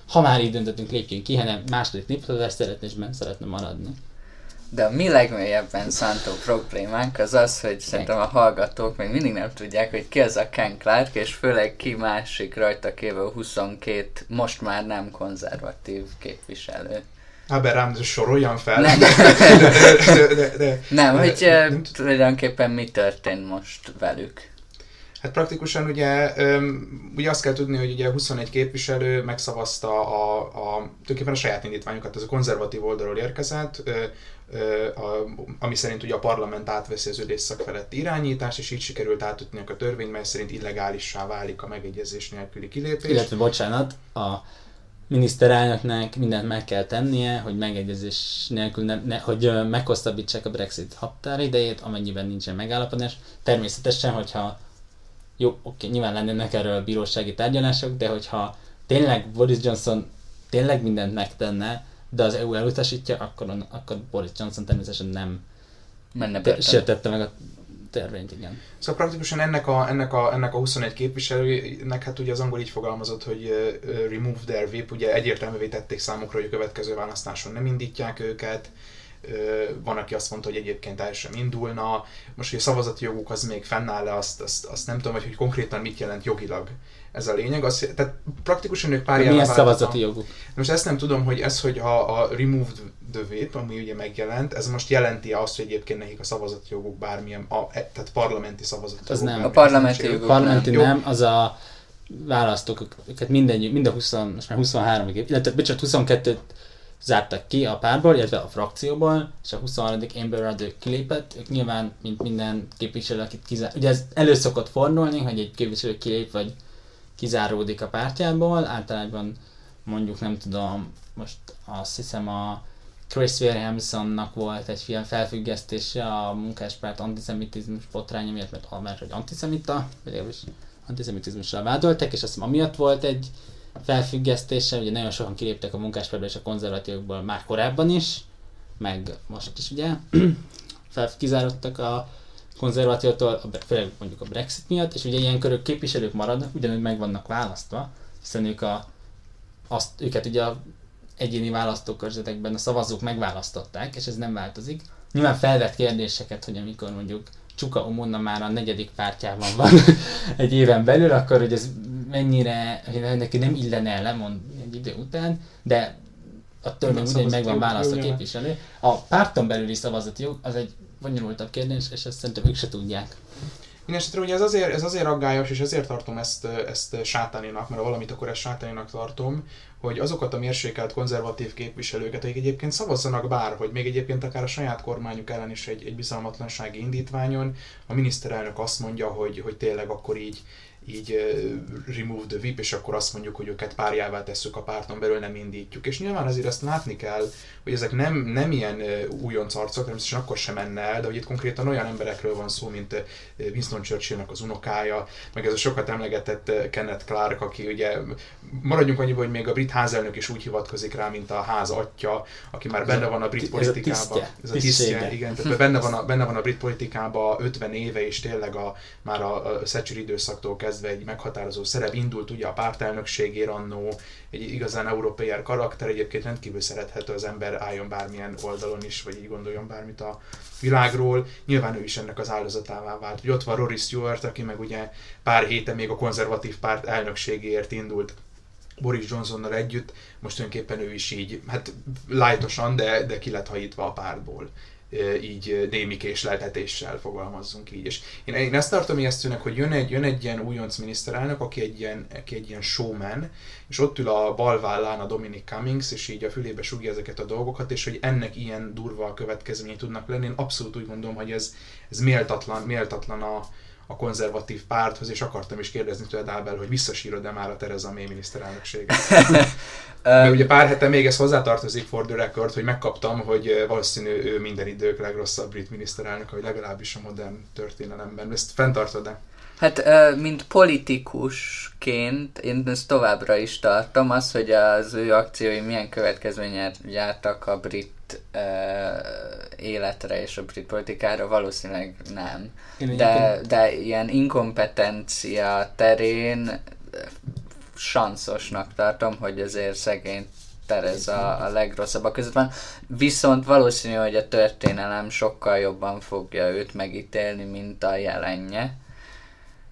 S3: ha már így döntöttünk, lépjünk ki, hanem második népszavazást szeretne, és benne szeretne maradni.
S2: De a mi legmélyebben szántó problémánk az az, hogy szerintem a hallgatók még mindig nem tudják, hogy ki az a Ken Clark, és főleg ki másik rajta kívül 22 most már nem konzervatív képviselő.
S4: Haberám, soroljam fel.
S2: Nem, de, de, de, nem de, hogy nem, tulajdonképpen mi történt most velük.
S4: Hát praktikusan ugye, ugye azt kell tudni, hogy ugye 21 képviselő megszavazta a, a, tulajdonképpen a saját indítványokat, ez a konzervatív oldalról érkezett, ami szerint ugye a parlament átveszi az ülésszak feletti irányítás, és így sikerült átütni a törvény, mely szerint illegálissá válik a megegyezés nélküli kilépés.
S3: Illetve bocsánat, a miniszterelnöknek mindent meg kell tennie, hogy megegyezés nélkül, ne, ne, hogy meghosszabbítsák a Brexit határidejét, amennyiben nincsen megállapodás. Természetesen, hogyha jó, oké, nyilván lennének erről bírósági tárgyalások, de hogyha tényleg Boris Johnson tényleg mindent megtenne, de az EU elutasítja, akkor, akkor Boris Johnson természetesen nem
S2: Menne
S3: sértette meg a törvényt, igen.
S4: Szóval praktikusan ennek a, ennek a, ennek a 21 képviselőnek, hát ugye az angol így fogalmazott, hogy uh, remove their whip, ugye egyértelművé tették számukra, hogy a következő választáson nem indítják őket, van, aki azt mondta, hogy egyébként el sem indulna. Most, hogy a szavazati joguk az még fennáll-e, azt, azt, azt nem tudom, hogy, hogy konkrétan mit jelent jogilag ez a lényeg. Az, tehát praktikusan ők pár
S3: Milyen szavazati joguk?
S4: Most ezt nem tudom, hogy ez, hogy a, a Removed Whip, ami ugye megjelent, ez most jelenti azt, hogy egyébként nekik a szavazati joguk bármilyen, a, e- tehát parlamenti szavazati
S3: Az nem.
S2: A parlamenti joguk
S3: Parlamenti
S4: Jó.
S3: nem, az a választók, őket minden, mind a 20, most már 23 év, illetve bocsánat, 22-t zártak ki a párból, illetve a frakcióból, és a 23. Amber Rudd kilépett, ők nyilván, mint minden képviselő, akit kizár... Ugye ez elő szokott fordulni, hogy egy képviselő kilép, vagy kizáródik a pártjából, általában mondjuk nem tudom, most azt hiszem a Chris Williamsonnak volt egy film felfüggesztése a munkáspárt antiszemitizmus botránya miatt, mert, mert hogy antiszemita, vagy legalábbis antiszemitizmussal vádolták, és azt hiszem amiatt volt egy felfüggesztése, ugye nagyon sokan kiléptek a munkáspártból és a konzervatívokból már korábban is, meg most is ugye? <clears throat> Kizárodtak a konzervatívoktól, főleg mondjuk a Brexit miatt, és ugye ilyen körök képviselők maradnak, ugyanúgy meg vannak választva, hiszen ők a, azt, őket ugye a egyéni választókörzetekben a szavazók megválasztották, és ez nem változik. Nyilván felvet kérdéseket, hogy amikor mondjuk Csuka Umonna már a negyedik pártjában van <laughs> egy éven belül, akkor hogy ez mennyire, hogy neki nem illene el lemond egy idő után, de attól még
S4: Nem
S3: ugyanúgy meg van
S4: szavazati
S3: választva
S4: jog,
S3: képviselő. A párton belüli szavazati jog az egy bonyolultabb kérdés, és ezt szerintem ők se tudják.
S4: Mindenesetre ugye ez azért, ez azért aggályos, és ezért tartom ezt, ezt sátáninak, mert ha valamit akkor ezt sátáninak tartom, hogy azokat a mérsékelt konzervatív képviselőket, akik egyébként szavazzanak bár, hogy még egyébként akár a saját kormányuk ellen is egy, egy bizalmatlansági indítványon, a miniszterelnök azt mondja, hogy, hogy tényleg akkor így, így uh, remove the whip, és akkor azt mondjuk, hogy őket párjává tesszük a párton belül, nem indítjuk. És nyilván azért azt látni kell, hogy ezek nem, nem ilyen uh, újonc arcok, természetesen akkor sem menne el, de hogy itt konkrétan olyan emberekről van szó, mint Winston Churchillnek az unokája, meg ez a sokat emlegetett Kenneth Clark, aki ugye, maradjunk annyiban, hogy még a brit házelnök is úgy hivatkozik rá, mint a ház atya, aki már benne van a brit politikában. Ez a tisztje, igen, tehát benne van, a, benne van a brit politikában 50 éve, és tényleg a, már a, a Thatcher időszaktól kezdve egy meghatározó szerep indult ugye a pártelnökségért annó, egy igazán európai karakter, egyébként rendkívül szerethető az ember álljon bármilyen oldalon is, vagy így gondoljon bármit a világról. Nyilván ő is ennek az áldozatává vált. Ugye ott van Rory Stewart, aki meg ugye pár héten még a konzervatív párt elnökségéért indult Boris Johnsonnal együtt, most tulajdonképpen ő is így, hát lájtosan, de, de ki lett hajítva a pártból így némi késleltetéssel fogalmazzunk így. És én, én ezt tartom ijesztőnek, hogy jön egy, jön egy ilyen újonc miniszterelnök, aki egy ilyen, aki egy ilyen showman, és ott ül a bal vállán a Dominic Cummings, és így a fülébe sugja ezeket a dolgokat, és hogy ennek ilyen durva következményei tudnak lenni. Én abszolút úgy gondolom, hogy ez, ez méltatlan, méltatlan a, a konzervatív párthoz, és akartam is kérdezni tőled, Ábel, hogy visszasírod-e már a Tereza May miniszterelnökséget. <laughs> Mert ugye pár hete még ez hozzátartozik for the record, hogy megkaptam, hogy ö, valószínű ő minden idők legrosszabb brit miniszterelnök, vagy legalábbis a modern történelemben. Ezt fenntartod-e?
S2: Hát, mint politikusként én ezt továbbra is tartom, az, hogy az ő akciói milyen következményet jártak a brit életre és a brit politikára, valószínűleg nem. De, de ilyen inkompetencia terén sanszosnak tartom, hogy azért szegény Tereza a legrosszabbak között van. Viszont valószínű, hogy a történelem sokkal jobban fogja őt megítélni, mint a jelenje.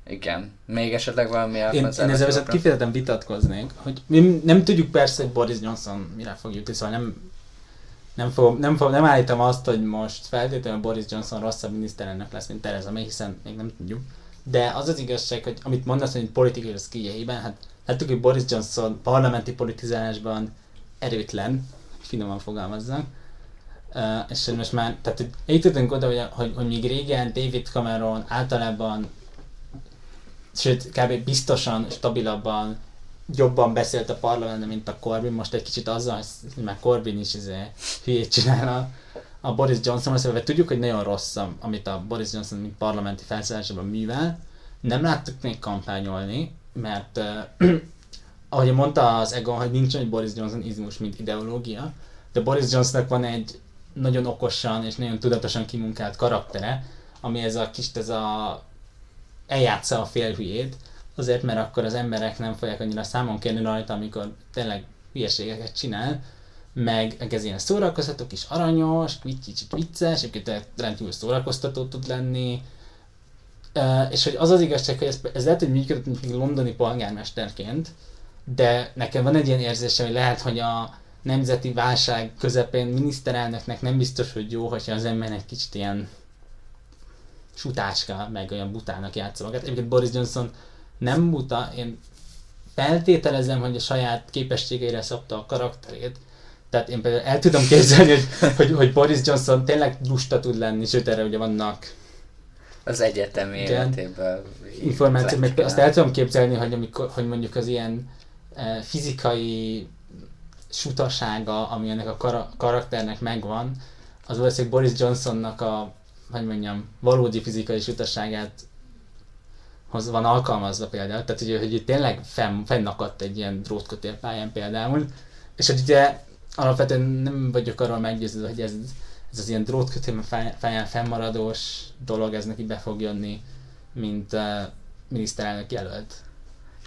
S2: Igen. Még esetleg valami
S3: Én, én ezzel viszont kifejezetten vitatkoznék, hogy mi nem tudjuk persze, hogy Boris Johnson mire fog jutni, szóval nem, nem, fog, nem, fog, nem állítom azt, hogy most feltétlenül Boris Johnson rosszabb miniszterelnök lesz, mint Theresa May, hiszen még nem tudjuk. De az az igazság, hogy amit mondasz, hogy politikai az kijeiben, hát láttuk, hogy Boris Johnson parlamenti politizálásban erőtlen, finoman fogalmazzak, Uh, és most már, tehát hogy eljutottunk oda, hogy, hogy, hogy még régen David Cameron általában sőt, kb. biztosan, stabilabban, jobban beszélt a parlamentben, mint a Corbyn. Most egy kicsit azzal, már Corbyn is izé, hülyét csinál a, a Boris Johnson, szóval tudjuk, hogy nagyon rossz, amit a Boris Johnson mint parlamenti felszállásában művel. Nem láttuk még kampányolni, mert uh, <clears throat> ahogy mondta az Egon, hogy nincs egy Boris Johnson izmus, mint ideológia, de Boris Johnsonnak van egy nagyon okosan és nagyon tudatosan kimunkált karaktere, ami ez a kis, ez a eljátsza a félhülyét, azért, mert akkor az emberek nem fogják annyira számon kérni rajta, amikor tényleg hülyeségeket csinál, meg, ez ilyen szórakoztató, kis aranyos, kicsit vicces, egyébként rendkívül szórakoztató tud lenni, és hogy az az igazság, hogy ez, ez lehet, hogy működött, mint londoni polgármesterként, de nekem van egy ilyen érzésem, hogy lehet, hogy a nemzeti válság közepén miniszterelnöknek nem biztos, hogy jó, hogyha az ember egy kicsit ilyen sutáska, meg olyan butának játsza magát. Egyébként Boris Johnson nem buta, én feltételezem, hogy a saját képességeire szabta a karakterét. Tehát én például el tudom képzelni, hogy, hogy, hogy Boris Johnson tényleg lusta tud lenni, sőt erre ugye vannak
S2: az egyetem életében.
S3: Információ, meg azt el tudom képzelni, hogy, amikor, hogy mondjuk az ilyen e, fizikai sutasága, ami ennek a kar- karakternek megvan, az valószínűleg Boris Johnsonnak a, hogy mondjam, valódi fizikai sutaságát hoz van alkalmazva például, tehát hogy, hogy tényleg fenn, fennakadt egy ilyen drótkötélpályán például, és hogy ugye alapvetően nem vagyok arról meggyőződve, hogy ez, ez az ilyen drótkötélpályán fennmaradós dolog, ez neki be fog jönni, mint uh, miniszterelnök jelölt.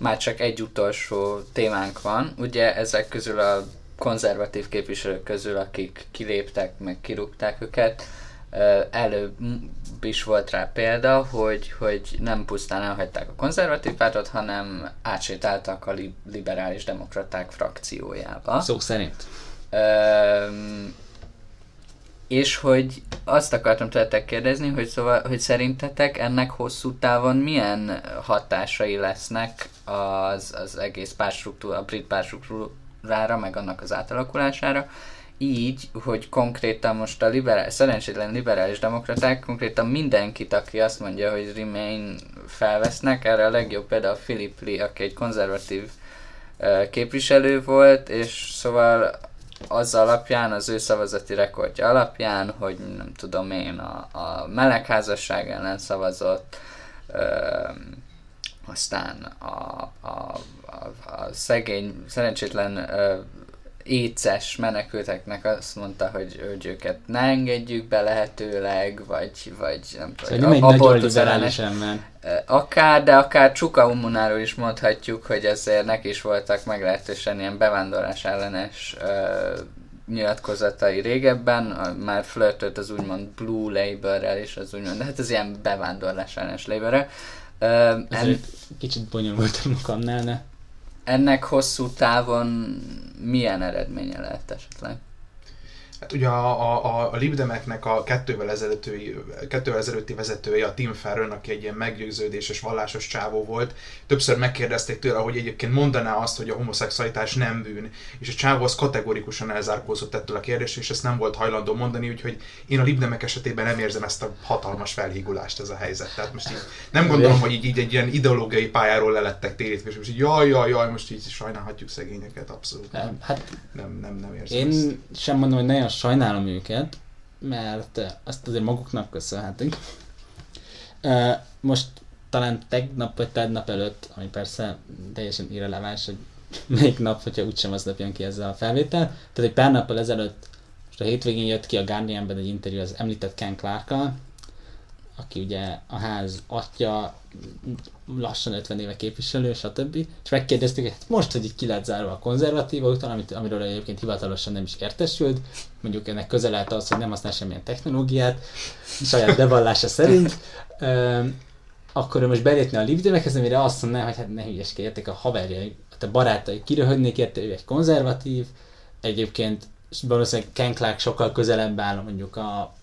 S2: Már csak egy utolsó témánk van, ugye ezek közül a konzervatív képviselők közül, akik kiléptek, meg kirúgták őket, előbb is volt rá példa, hogy, hogy nem pusztán elhagyták a konzervatív pártot, hanem átsétáltak a liberális demokraták frakciójába.
S3: Szó szerint.
S2: Üm, és hogy azt akartam tőletek kérdezni, hogy, szóval, hogy szerintetek ennek hosszú távon milyen hatásai lesznek az, az egész párstruktúra, a brit párstruktúrára, meg annak az átalakulására, így, hogy konkrétan most a liberális, szerencsétlen liberális demokraták konkrétan mindenkit, aki azt mondja, hogy Remain felvesznek, erre a legjobb például Philip Lee, aki egy konzervatív képviselő volt, és szóval az alapján, az ő szavazati rekordja alapján, hogy nem tudom én, a, a melegházasság ellen szavazott, ö, aztán a, a, a, a szegény, szerencsétlen ö, éces menekülteknek azt mondta, hogy, hogy őket ne engedjük be lehetőleg, vagy, vagy nem
S3: tudom, szóval ember.
S2: Akár, de akár Csuka Umunáról is mondhatjuk, hogy azért neki is voltak meglehetősen ilyen bevándorlás ellenes nyilatkozatai régebben, már flörtölt az úgymond Blue Labour-rel és az úgymond, de hát az ilyen bevándorlás ellenes labour Uh,
S3: en... kicsit bonyolult a magamnál, de
S2: ennek hosszú távon milyen eredménye lehet esetleg?
S4: Hát ugye a, a, a Libdemeknek a kettővel ezelőtti, kettővel ezelőtti vezetője, a Tim Farron, aki egy ilyen meggyőződéses, vallásos csávó volt, többször megkérdezték tőle, hogy egyébként mondaná azt, hogy a homoszexualitás nem bűn. És a csávó az kategorikusan elzárkózott ettől a kérdést, és ezt nem volt hajlandó mondani, úgyhogy én a Libdemek esetében nem érzem ezt a hatalmas felhígulást ez a helyzet. Tehát most így nem gondolom, hogy így, így egy ilyen ideológiai pályáról lelettek térítve, és most így jaj, jaj, jaj, most így sajnálhatjuk szegényeket, abszolút. Nem, hát nem, nem, nem érzem
S3: Én ezt. sem mondom, hogy nagyon sajnálom őket, mert azt azért maguknak köszönhetik. Most talán tegnap vagy tegnap előtt, ami persze teljesen irreleváns, hogy <laughs> melyik nap, hogyha úgysem az jön ki ezzel a felvétel. Tehát egy pár nappal ezelőtt, most a hétvégén jött ki a Guardianben egy interjú az említett Ken clark aki ugye a ház atya, lassan 50 éve képviselő, stb. És megkérdeztük, hogy hát most, hogy így ki lett zárva a konzervatíva után, amit, amiről egyébként hivatalosan nem is értesült, mondjuk ennek közelállt az, hogy nem használ semmilyen technológiát, saját bevallása szerint, akkor ő most belépne a libdemekhez, amire azt mondaná, hogy hát ne hülyeskedjetek a haverjai, hát a barátai kiröhödnék érte, ő egy konzervatív, egyébként valószínűleg Ken Clark sokkal közelebb áll mondjuk a,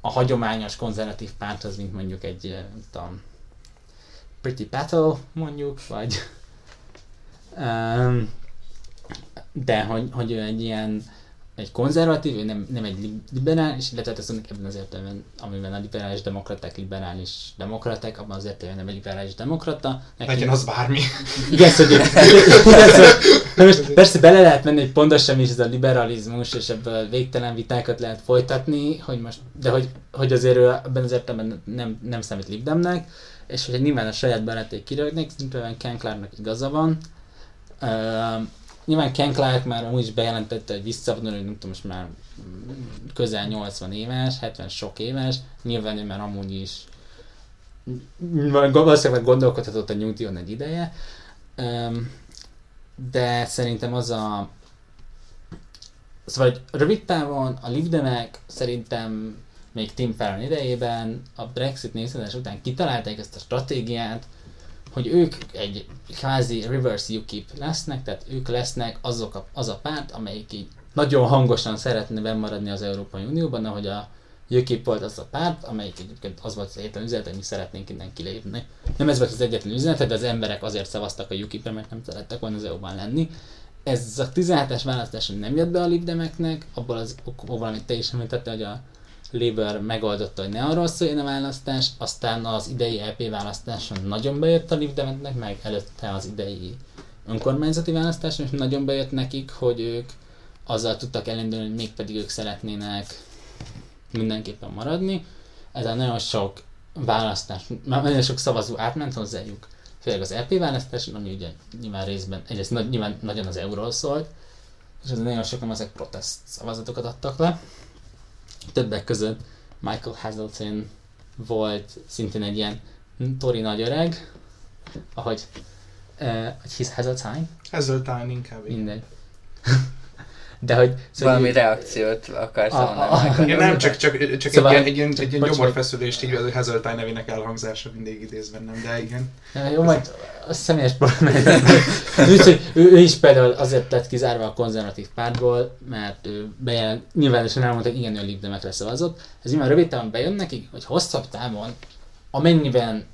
S3: a hagyományos konzervatív párthoz, mint mondjuk egy, tudom, Pretty Battle mondjuk, vagy um, de hogy, hogy ő egy ilyen egy konzervatív, ő nem, nem egy liberális, illetve ezt mondjuk ebben az értelemben, amiben a liberális demokraták liberális demokraták, abban az értelemben nem egy liberális demokrata.
S4: Neki, Legyen az bármi.
S3: Igen, hogy, <laughs> most persze bele lehet menni, hogy pontosan is ez a liberalizmus, és ebből végtelen vitákat lehet folytatni, hogy most, de hogy, hogy azért ő ebben az értelemben nem, nem számít libdemnek, és hogy nyilván a saját barátai kirögnek, szintén Ken Clarknak igaza van. Uh, nyilván Ken Clark már amúgy is bejelentette, hogy visszavonul, hogy nem tudom, most már közel 80 éves, 70 sok éves, nyilván ő már amúgy is valószínűleg gondolkodhatott a nyugdíjon egy ideje, de szerintem az a Szóval rövid távon a Libdemek szerintem még Tim Farron idejében, a Brexit népszavazás után kitalálták ezt a stratégiát, hogy ők egy kvázi reverse UKIP lesznek, tehát ők lesznek azok a, az a párt, amelyik így nagyon hangosan szeretne bennmaradni az Európai Unióban, ahogy a UKIP volt az a párt, amelyik egyébként az volt az egyetlen üzenet, hogy mi szeretnénk innen kilépni. Nem ez volt az egyetlen üzenet, de az emberek azért szavaztak a UKIP-re, mert nem szerettek volna az EU-ban lenni. Ez a 17-es választáson nem jött be a libdemeknek, abból az okból, amit te is említettél, hogy a Labour megoldotta, hogy ne arról szóljon a választás, aztán az idei EP választáson nagyon bejött a libdemeknek, meg előtte az idei önkormányzati választáson is nagyon bejött nekik, hogy ők azzal tudtak elindulni, hogy mégpedig ők szeretnének mindenképpen maradni. Ezzel nagyon sok választás, nagyon sok szavazó átment hozzájuk, főleg az EP választáson, ami ugye nyilván részben, egyrészt nyilván nagyon az euról szólt, és ez nagyon sokan ezek protest szavazatokat adtak le. Többek között Michael Hazelton volt szintén egy ilyen tori nagy öreg, ahogy, uh, hogy hisz Hazeltine,
S4: talán inkább.
S3: mindegy. De hogy... szóval
S2: Valami
S3: így-
S2: reakciót akarsz
S3: A-
S2: volna.
S3: a-
S4: Igen, nem, csak, csak, csak
S3: Szóval-
S4: egy, ilyen- egy, ilyen, egy ilyen gyomorfeszülést így a Hazeltine nevének elhangzása mindig idéz bennem, de igen.
S3: Nem, jó, majd a személyes problémája. Úgyhogy ő, ő, is például azért lett kizárva a konzervatív pártból, mert ő bejelent, nyilvánosan elmondta, hogy igen, ő a libdemekre szavazott. Ez nyilván rövid távon bejön nekik, hogy hosszabb távon, amennyiben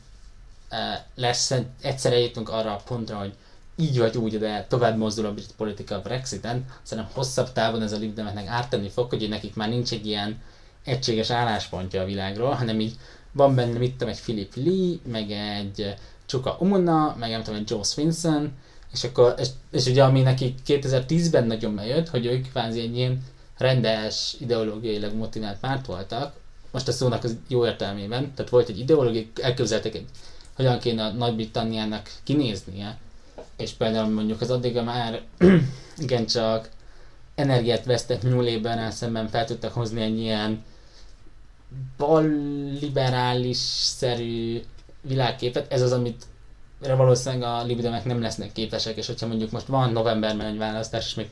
S3: e, lesz, egyszer eljutunk arra a pontra, hogy így vagy úgy, de tovább mozdul a brit politika a Brexiten, szerintem hosszabb távon ez a libdemeknek ártani fog, hogy nekik már nincs egy ilyen egységes álláspontja a világról, hanem így van benne, mit tudom, egy Philip Lee, meg egy Csuka Umuna, meg nem tudom, egy Joe Swinson, és akkor, és, és ugye ami nekik 2010-ben nagyon bejött, hogy ők kvázi egy ilyen rendes, ideológiailag motivált párt voltak, most a szónak az jó értelmében, tehát volt egy ideológia, elképzeltek egy, hogyan kéne a Nagy-Britanniának kinéznie, és például mondjuk az addigra már <clears throat> igencsak energiát vesztett Labour-nál szemben fel tudtak hozni egy ilyen bal liberális-szerű világképet, ez az, amit valószínűleg a libdemek nem lesznek képesek, és hogyha mondjuk most van novemberben egy választás, és még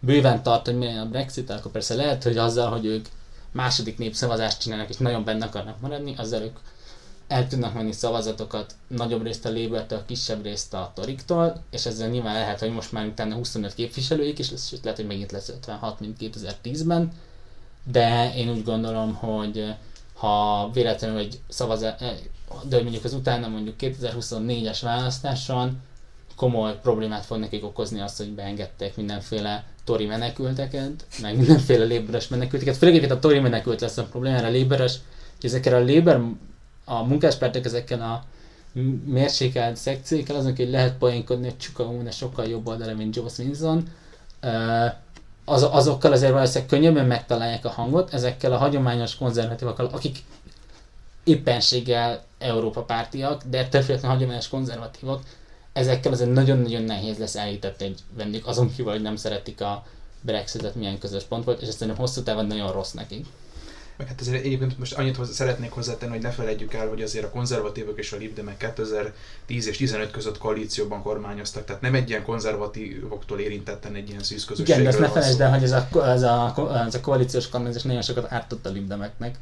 S3: bőven tart, hogy milyen a Brexit, akkor persze lehet, hogy azzal, hogy ők második népszavazást csinálnak, és nagyon benne akarnak maradni, azzal ők el tudnak menni szavazatokat nagyobb részt a Labour-től, kisebb részt a Toriktól, és ezzel nyilván lehet, hogy most már utána 25 képviselőik is lesz, sőt lehet, hogy megint lesz 56, mint 2010-ben, de én úgy gondolom, hogy ha véletlenül egy szavazás, de hogy mondjuk az utána mondjuk 2024-es választáson komoly problémát fog nekik okozni azt, hogy beengedték mindenféle tori menekülteket, meg mindenféle léberes menekülteket. Főleg a tori menekült lesz a problémára, léberes, ezekkel a léber, a munkáspártok ezekkel a mérsékelt szekciókkal, azok, hogy lehet poénkodni, hogy Csuka Umune sokkal jobb oldala, mint Joe Swinson. Az, azokkal azért valószínűleg könnyebben megtalálják a hangot, ezekkel a hagyományos konzervatívakkal, akik éppenséggel Európa pártiak, de többféle hagyományos konzervatívok, ezekkel azért nagyon-nagyon nehéz lesz elhitetni egy vendég, azon kívül, hogy nem szeretik a Brexitet, milyen közös pont volt, és ez szerintem hosszú távon nagyon rossz nekik.
S4: Meg hát azért egyébként most annyit hozzá, szeretnék hozzátenni, hogy ne felejtjük el, hogy azért a konzervatívok és a libdemek 2010 és 15 között koalícióban kormányoztak, tehát nem egy ilyen konzervatívoktól érintetten egy ilyen szűz
S3: Igen, de ezt ne felejtsd el, hogy ez a, ez a, ez a koalíciós kormányzás nagyon sokat ártott a libdemeknek.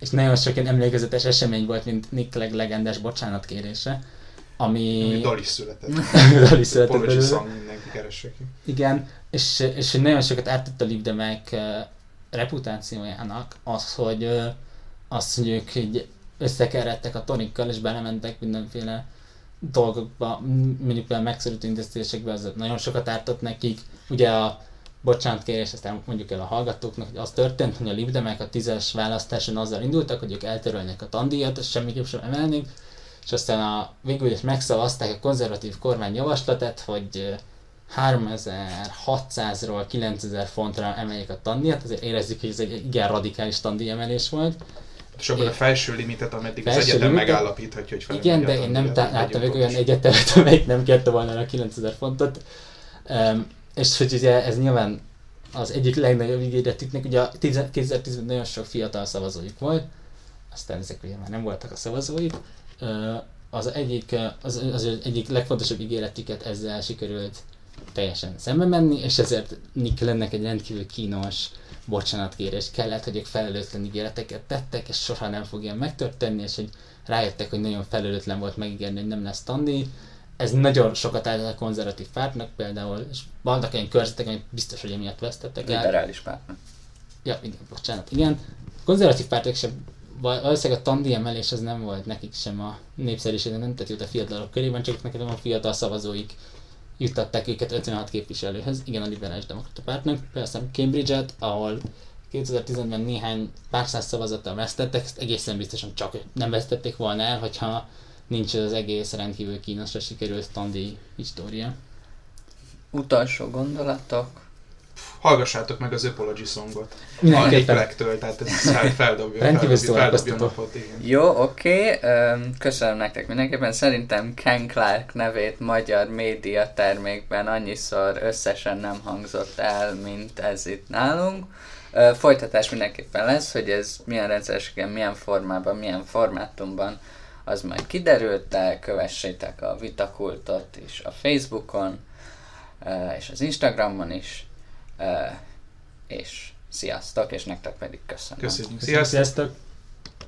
S3: És nagyon sok ilyen emlékezetes esemény volt, mint Nick Clegg legendás bocsánatkérése, ami...
S4: Ami született.
S3: Dal is született <laughs>
S4: mindenki keresse ki.
S3: Igen, és, és nagyon sokat ártott a libdemek eh, reputációjának az, hogy az, hogy ők így összekeredtek a tonikkal, és belementek mindenféle dolgokba, mondjuk például megszorító intézkedésekbe, az nagyon sokat ártott nekik. Ugye a bocsánatkérés, aztán mondjuk el a hallgatóknak, hogy az történt, hogy a libdemek a tízes választáson azzal indultak, hogy ők eltörölnek a tandíjat, ezt semmiképp sem emelnék, és aztán a, végül is megszavazták a konzervatív kormány javaslatát, hogy 3600-ról 9000 fontra emeljék a tandíjat, azért érezzük, hogy ez egy igen radikális tandíjemelés volt.
S4: És abban a felső limitet, ameddig az
S3: Felső
S4: egyetem
S3: limitet?
S4: megállapíthatja, hogy
S3: Igen, de én nem láttam még olyan egyetemet, amelyik nem kérte volna a 9000 fontot. Um, és hogy ugye ez nyilván az egyik legnagyobb ígéretüknek, ugye a 10 2010-ben nagyon sok fiatal szavazójuk volt, aztán ezek ugye már nem voltak a szavazóik. Az egyik, az, az egyik legfontosabb ígéretüket ezzel sikerült teljesen szembe menni, és ezért Nick lennek egy rendkívül kínos bocsánatkérés kellett, hogy ők felelőtlen ígéreteket tettek, és soha nem fogja megtörténni, és hogy rájöttek, hogy nagyon felelőtlen volt megígérni, hogy nem lesz tandi. Ez nagyon sokat állt a konzervatív pártnak például, és vannak olyan körzetek, amik biztos, hogy emiatt vesztettek el.
S2: Liberális pártnak.
S3: Ja, igen, bocsánat, igen. A konzervatív pártok sem, val- valószínűleg a tandi emelés az nem volt nekik sem a népszerűségnek, nem tett jót a fiatalok körében, csak nekik a fiatal szavazóik juttatták őket 56 képviselőhöz, igen, a liberális demokrata pártnak, például Cambridge-et, ahol 2010-ben néhány pár száz szavazattal vesztettek, ezt egészen biztosan csak nem vesztették volna el, hogyha nincs az egész rendkívül kínosra sikerült tandi história.
S2: Utolsó gondolatok.
S4: Hallgassátok meg az Apology songot.
S3: Mindenképpen.
S4: Fleck-től, tehát ez <laughs> fel- feldobja, feldobja, feldobja a napot, igen.
S2: Jó, oké, okay. köszönöm nektek mindenképpen. Szerintem Ken Clark nevét magyar média termékben annyiszor összesen nem hangzott el, mint ez itt nálunk. Folytatás mindenképpen lesz, hogy ez milyen rendszeresen, milyen formában, milyen formátumban, az majd kiderült, de kövessétek a Vitakultot is a Facebookon, és az Instagramon is, és sziasztok, és nektek pedig köszönöm.
S3: Köszönjük.
S4: Sziasztok!
S3: sziasztok!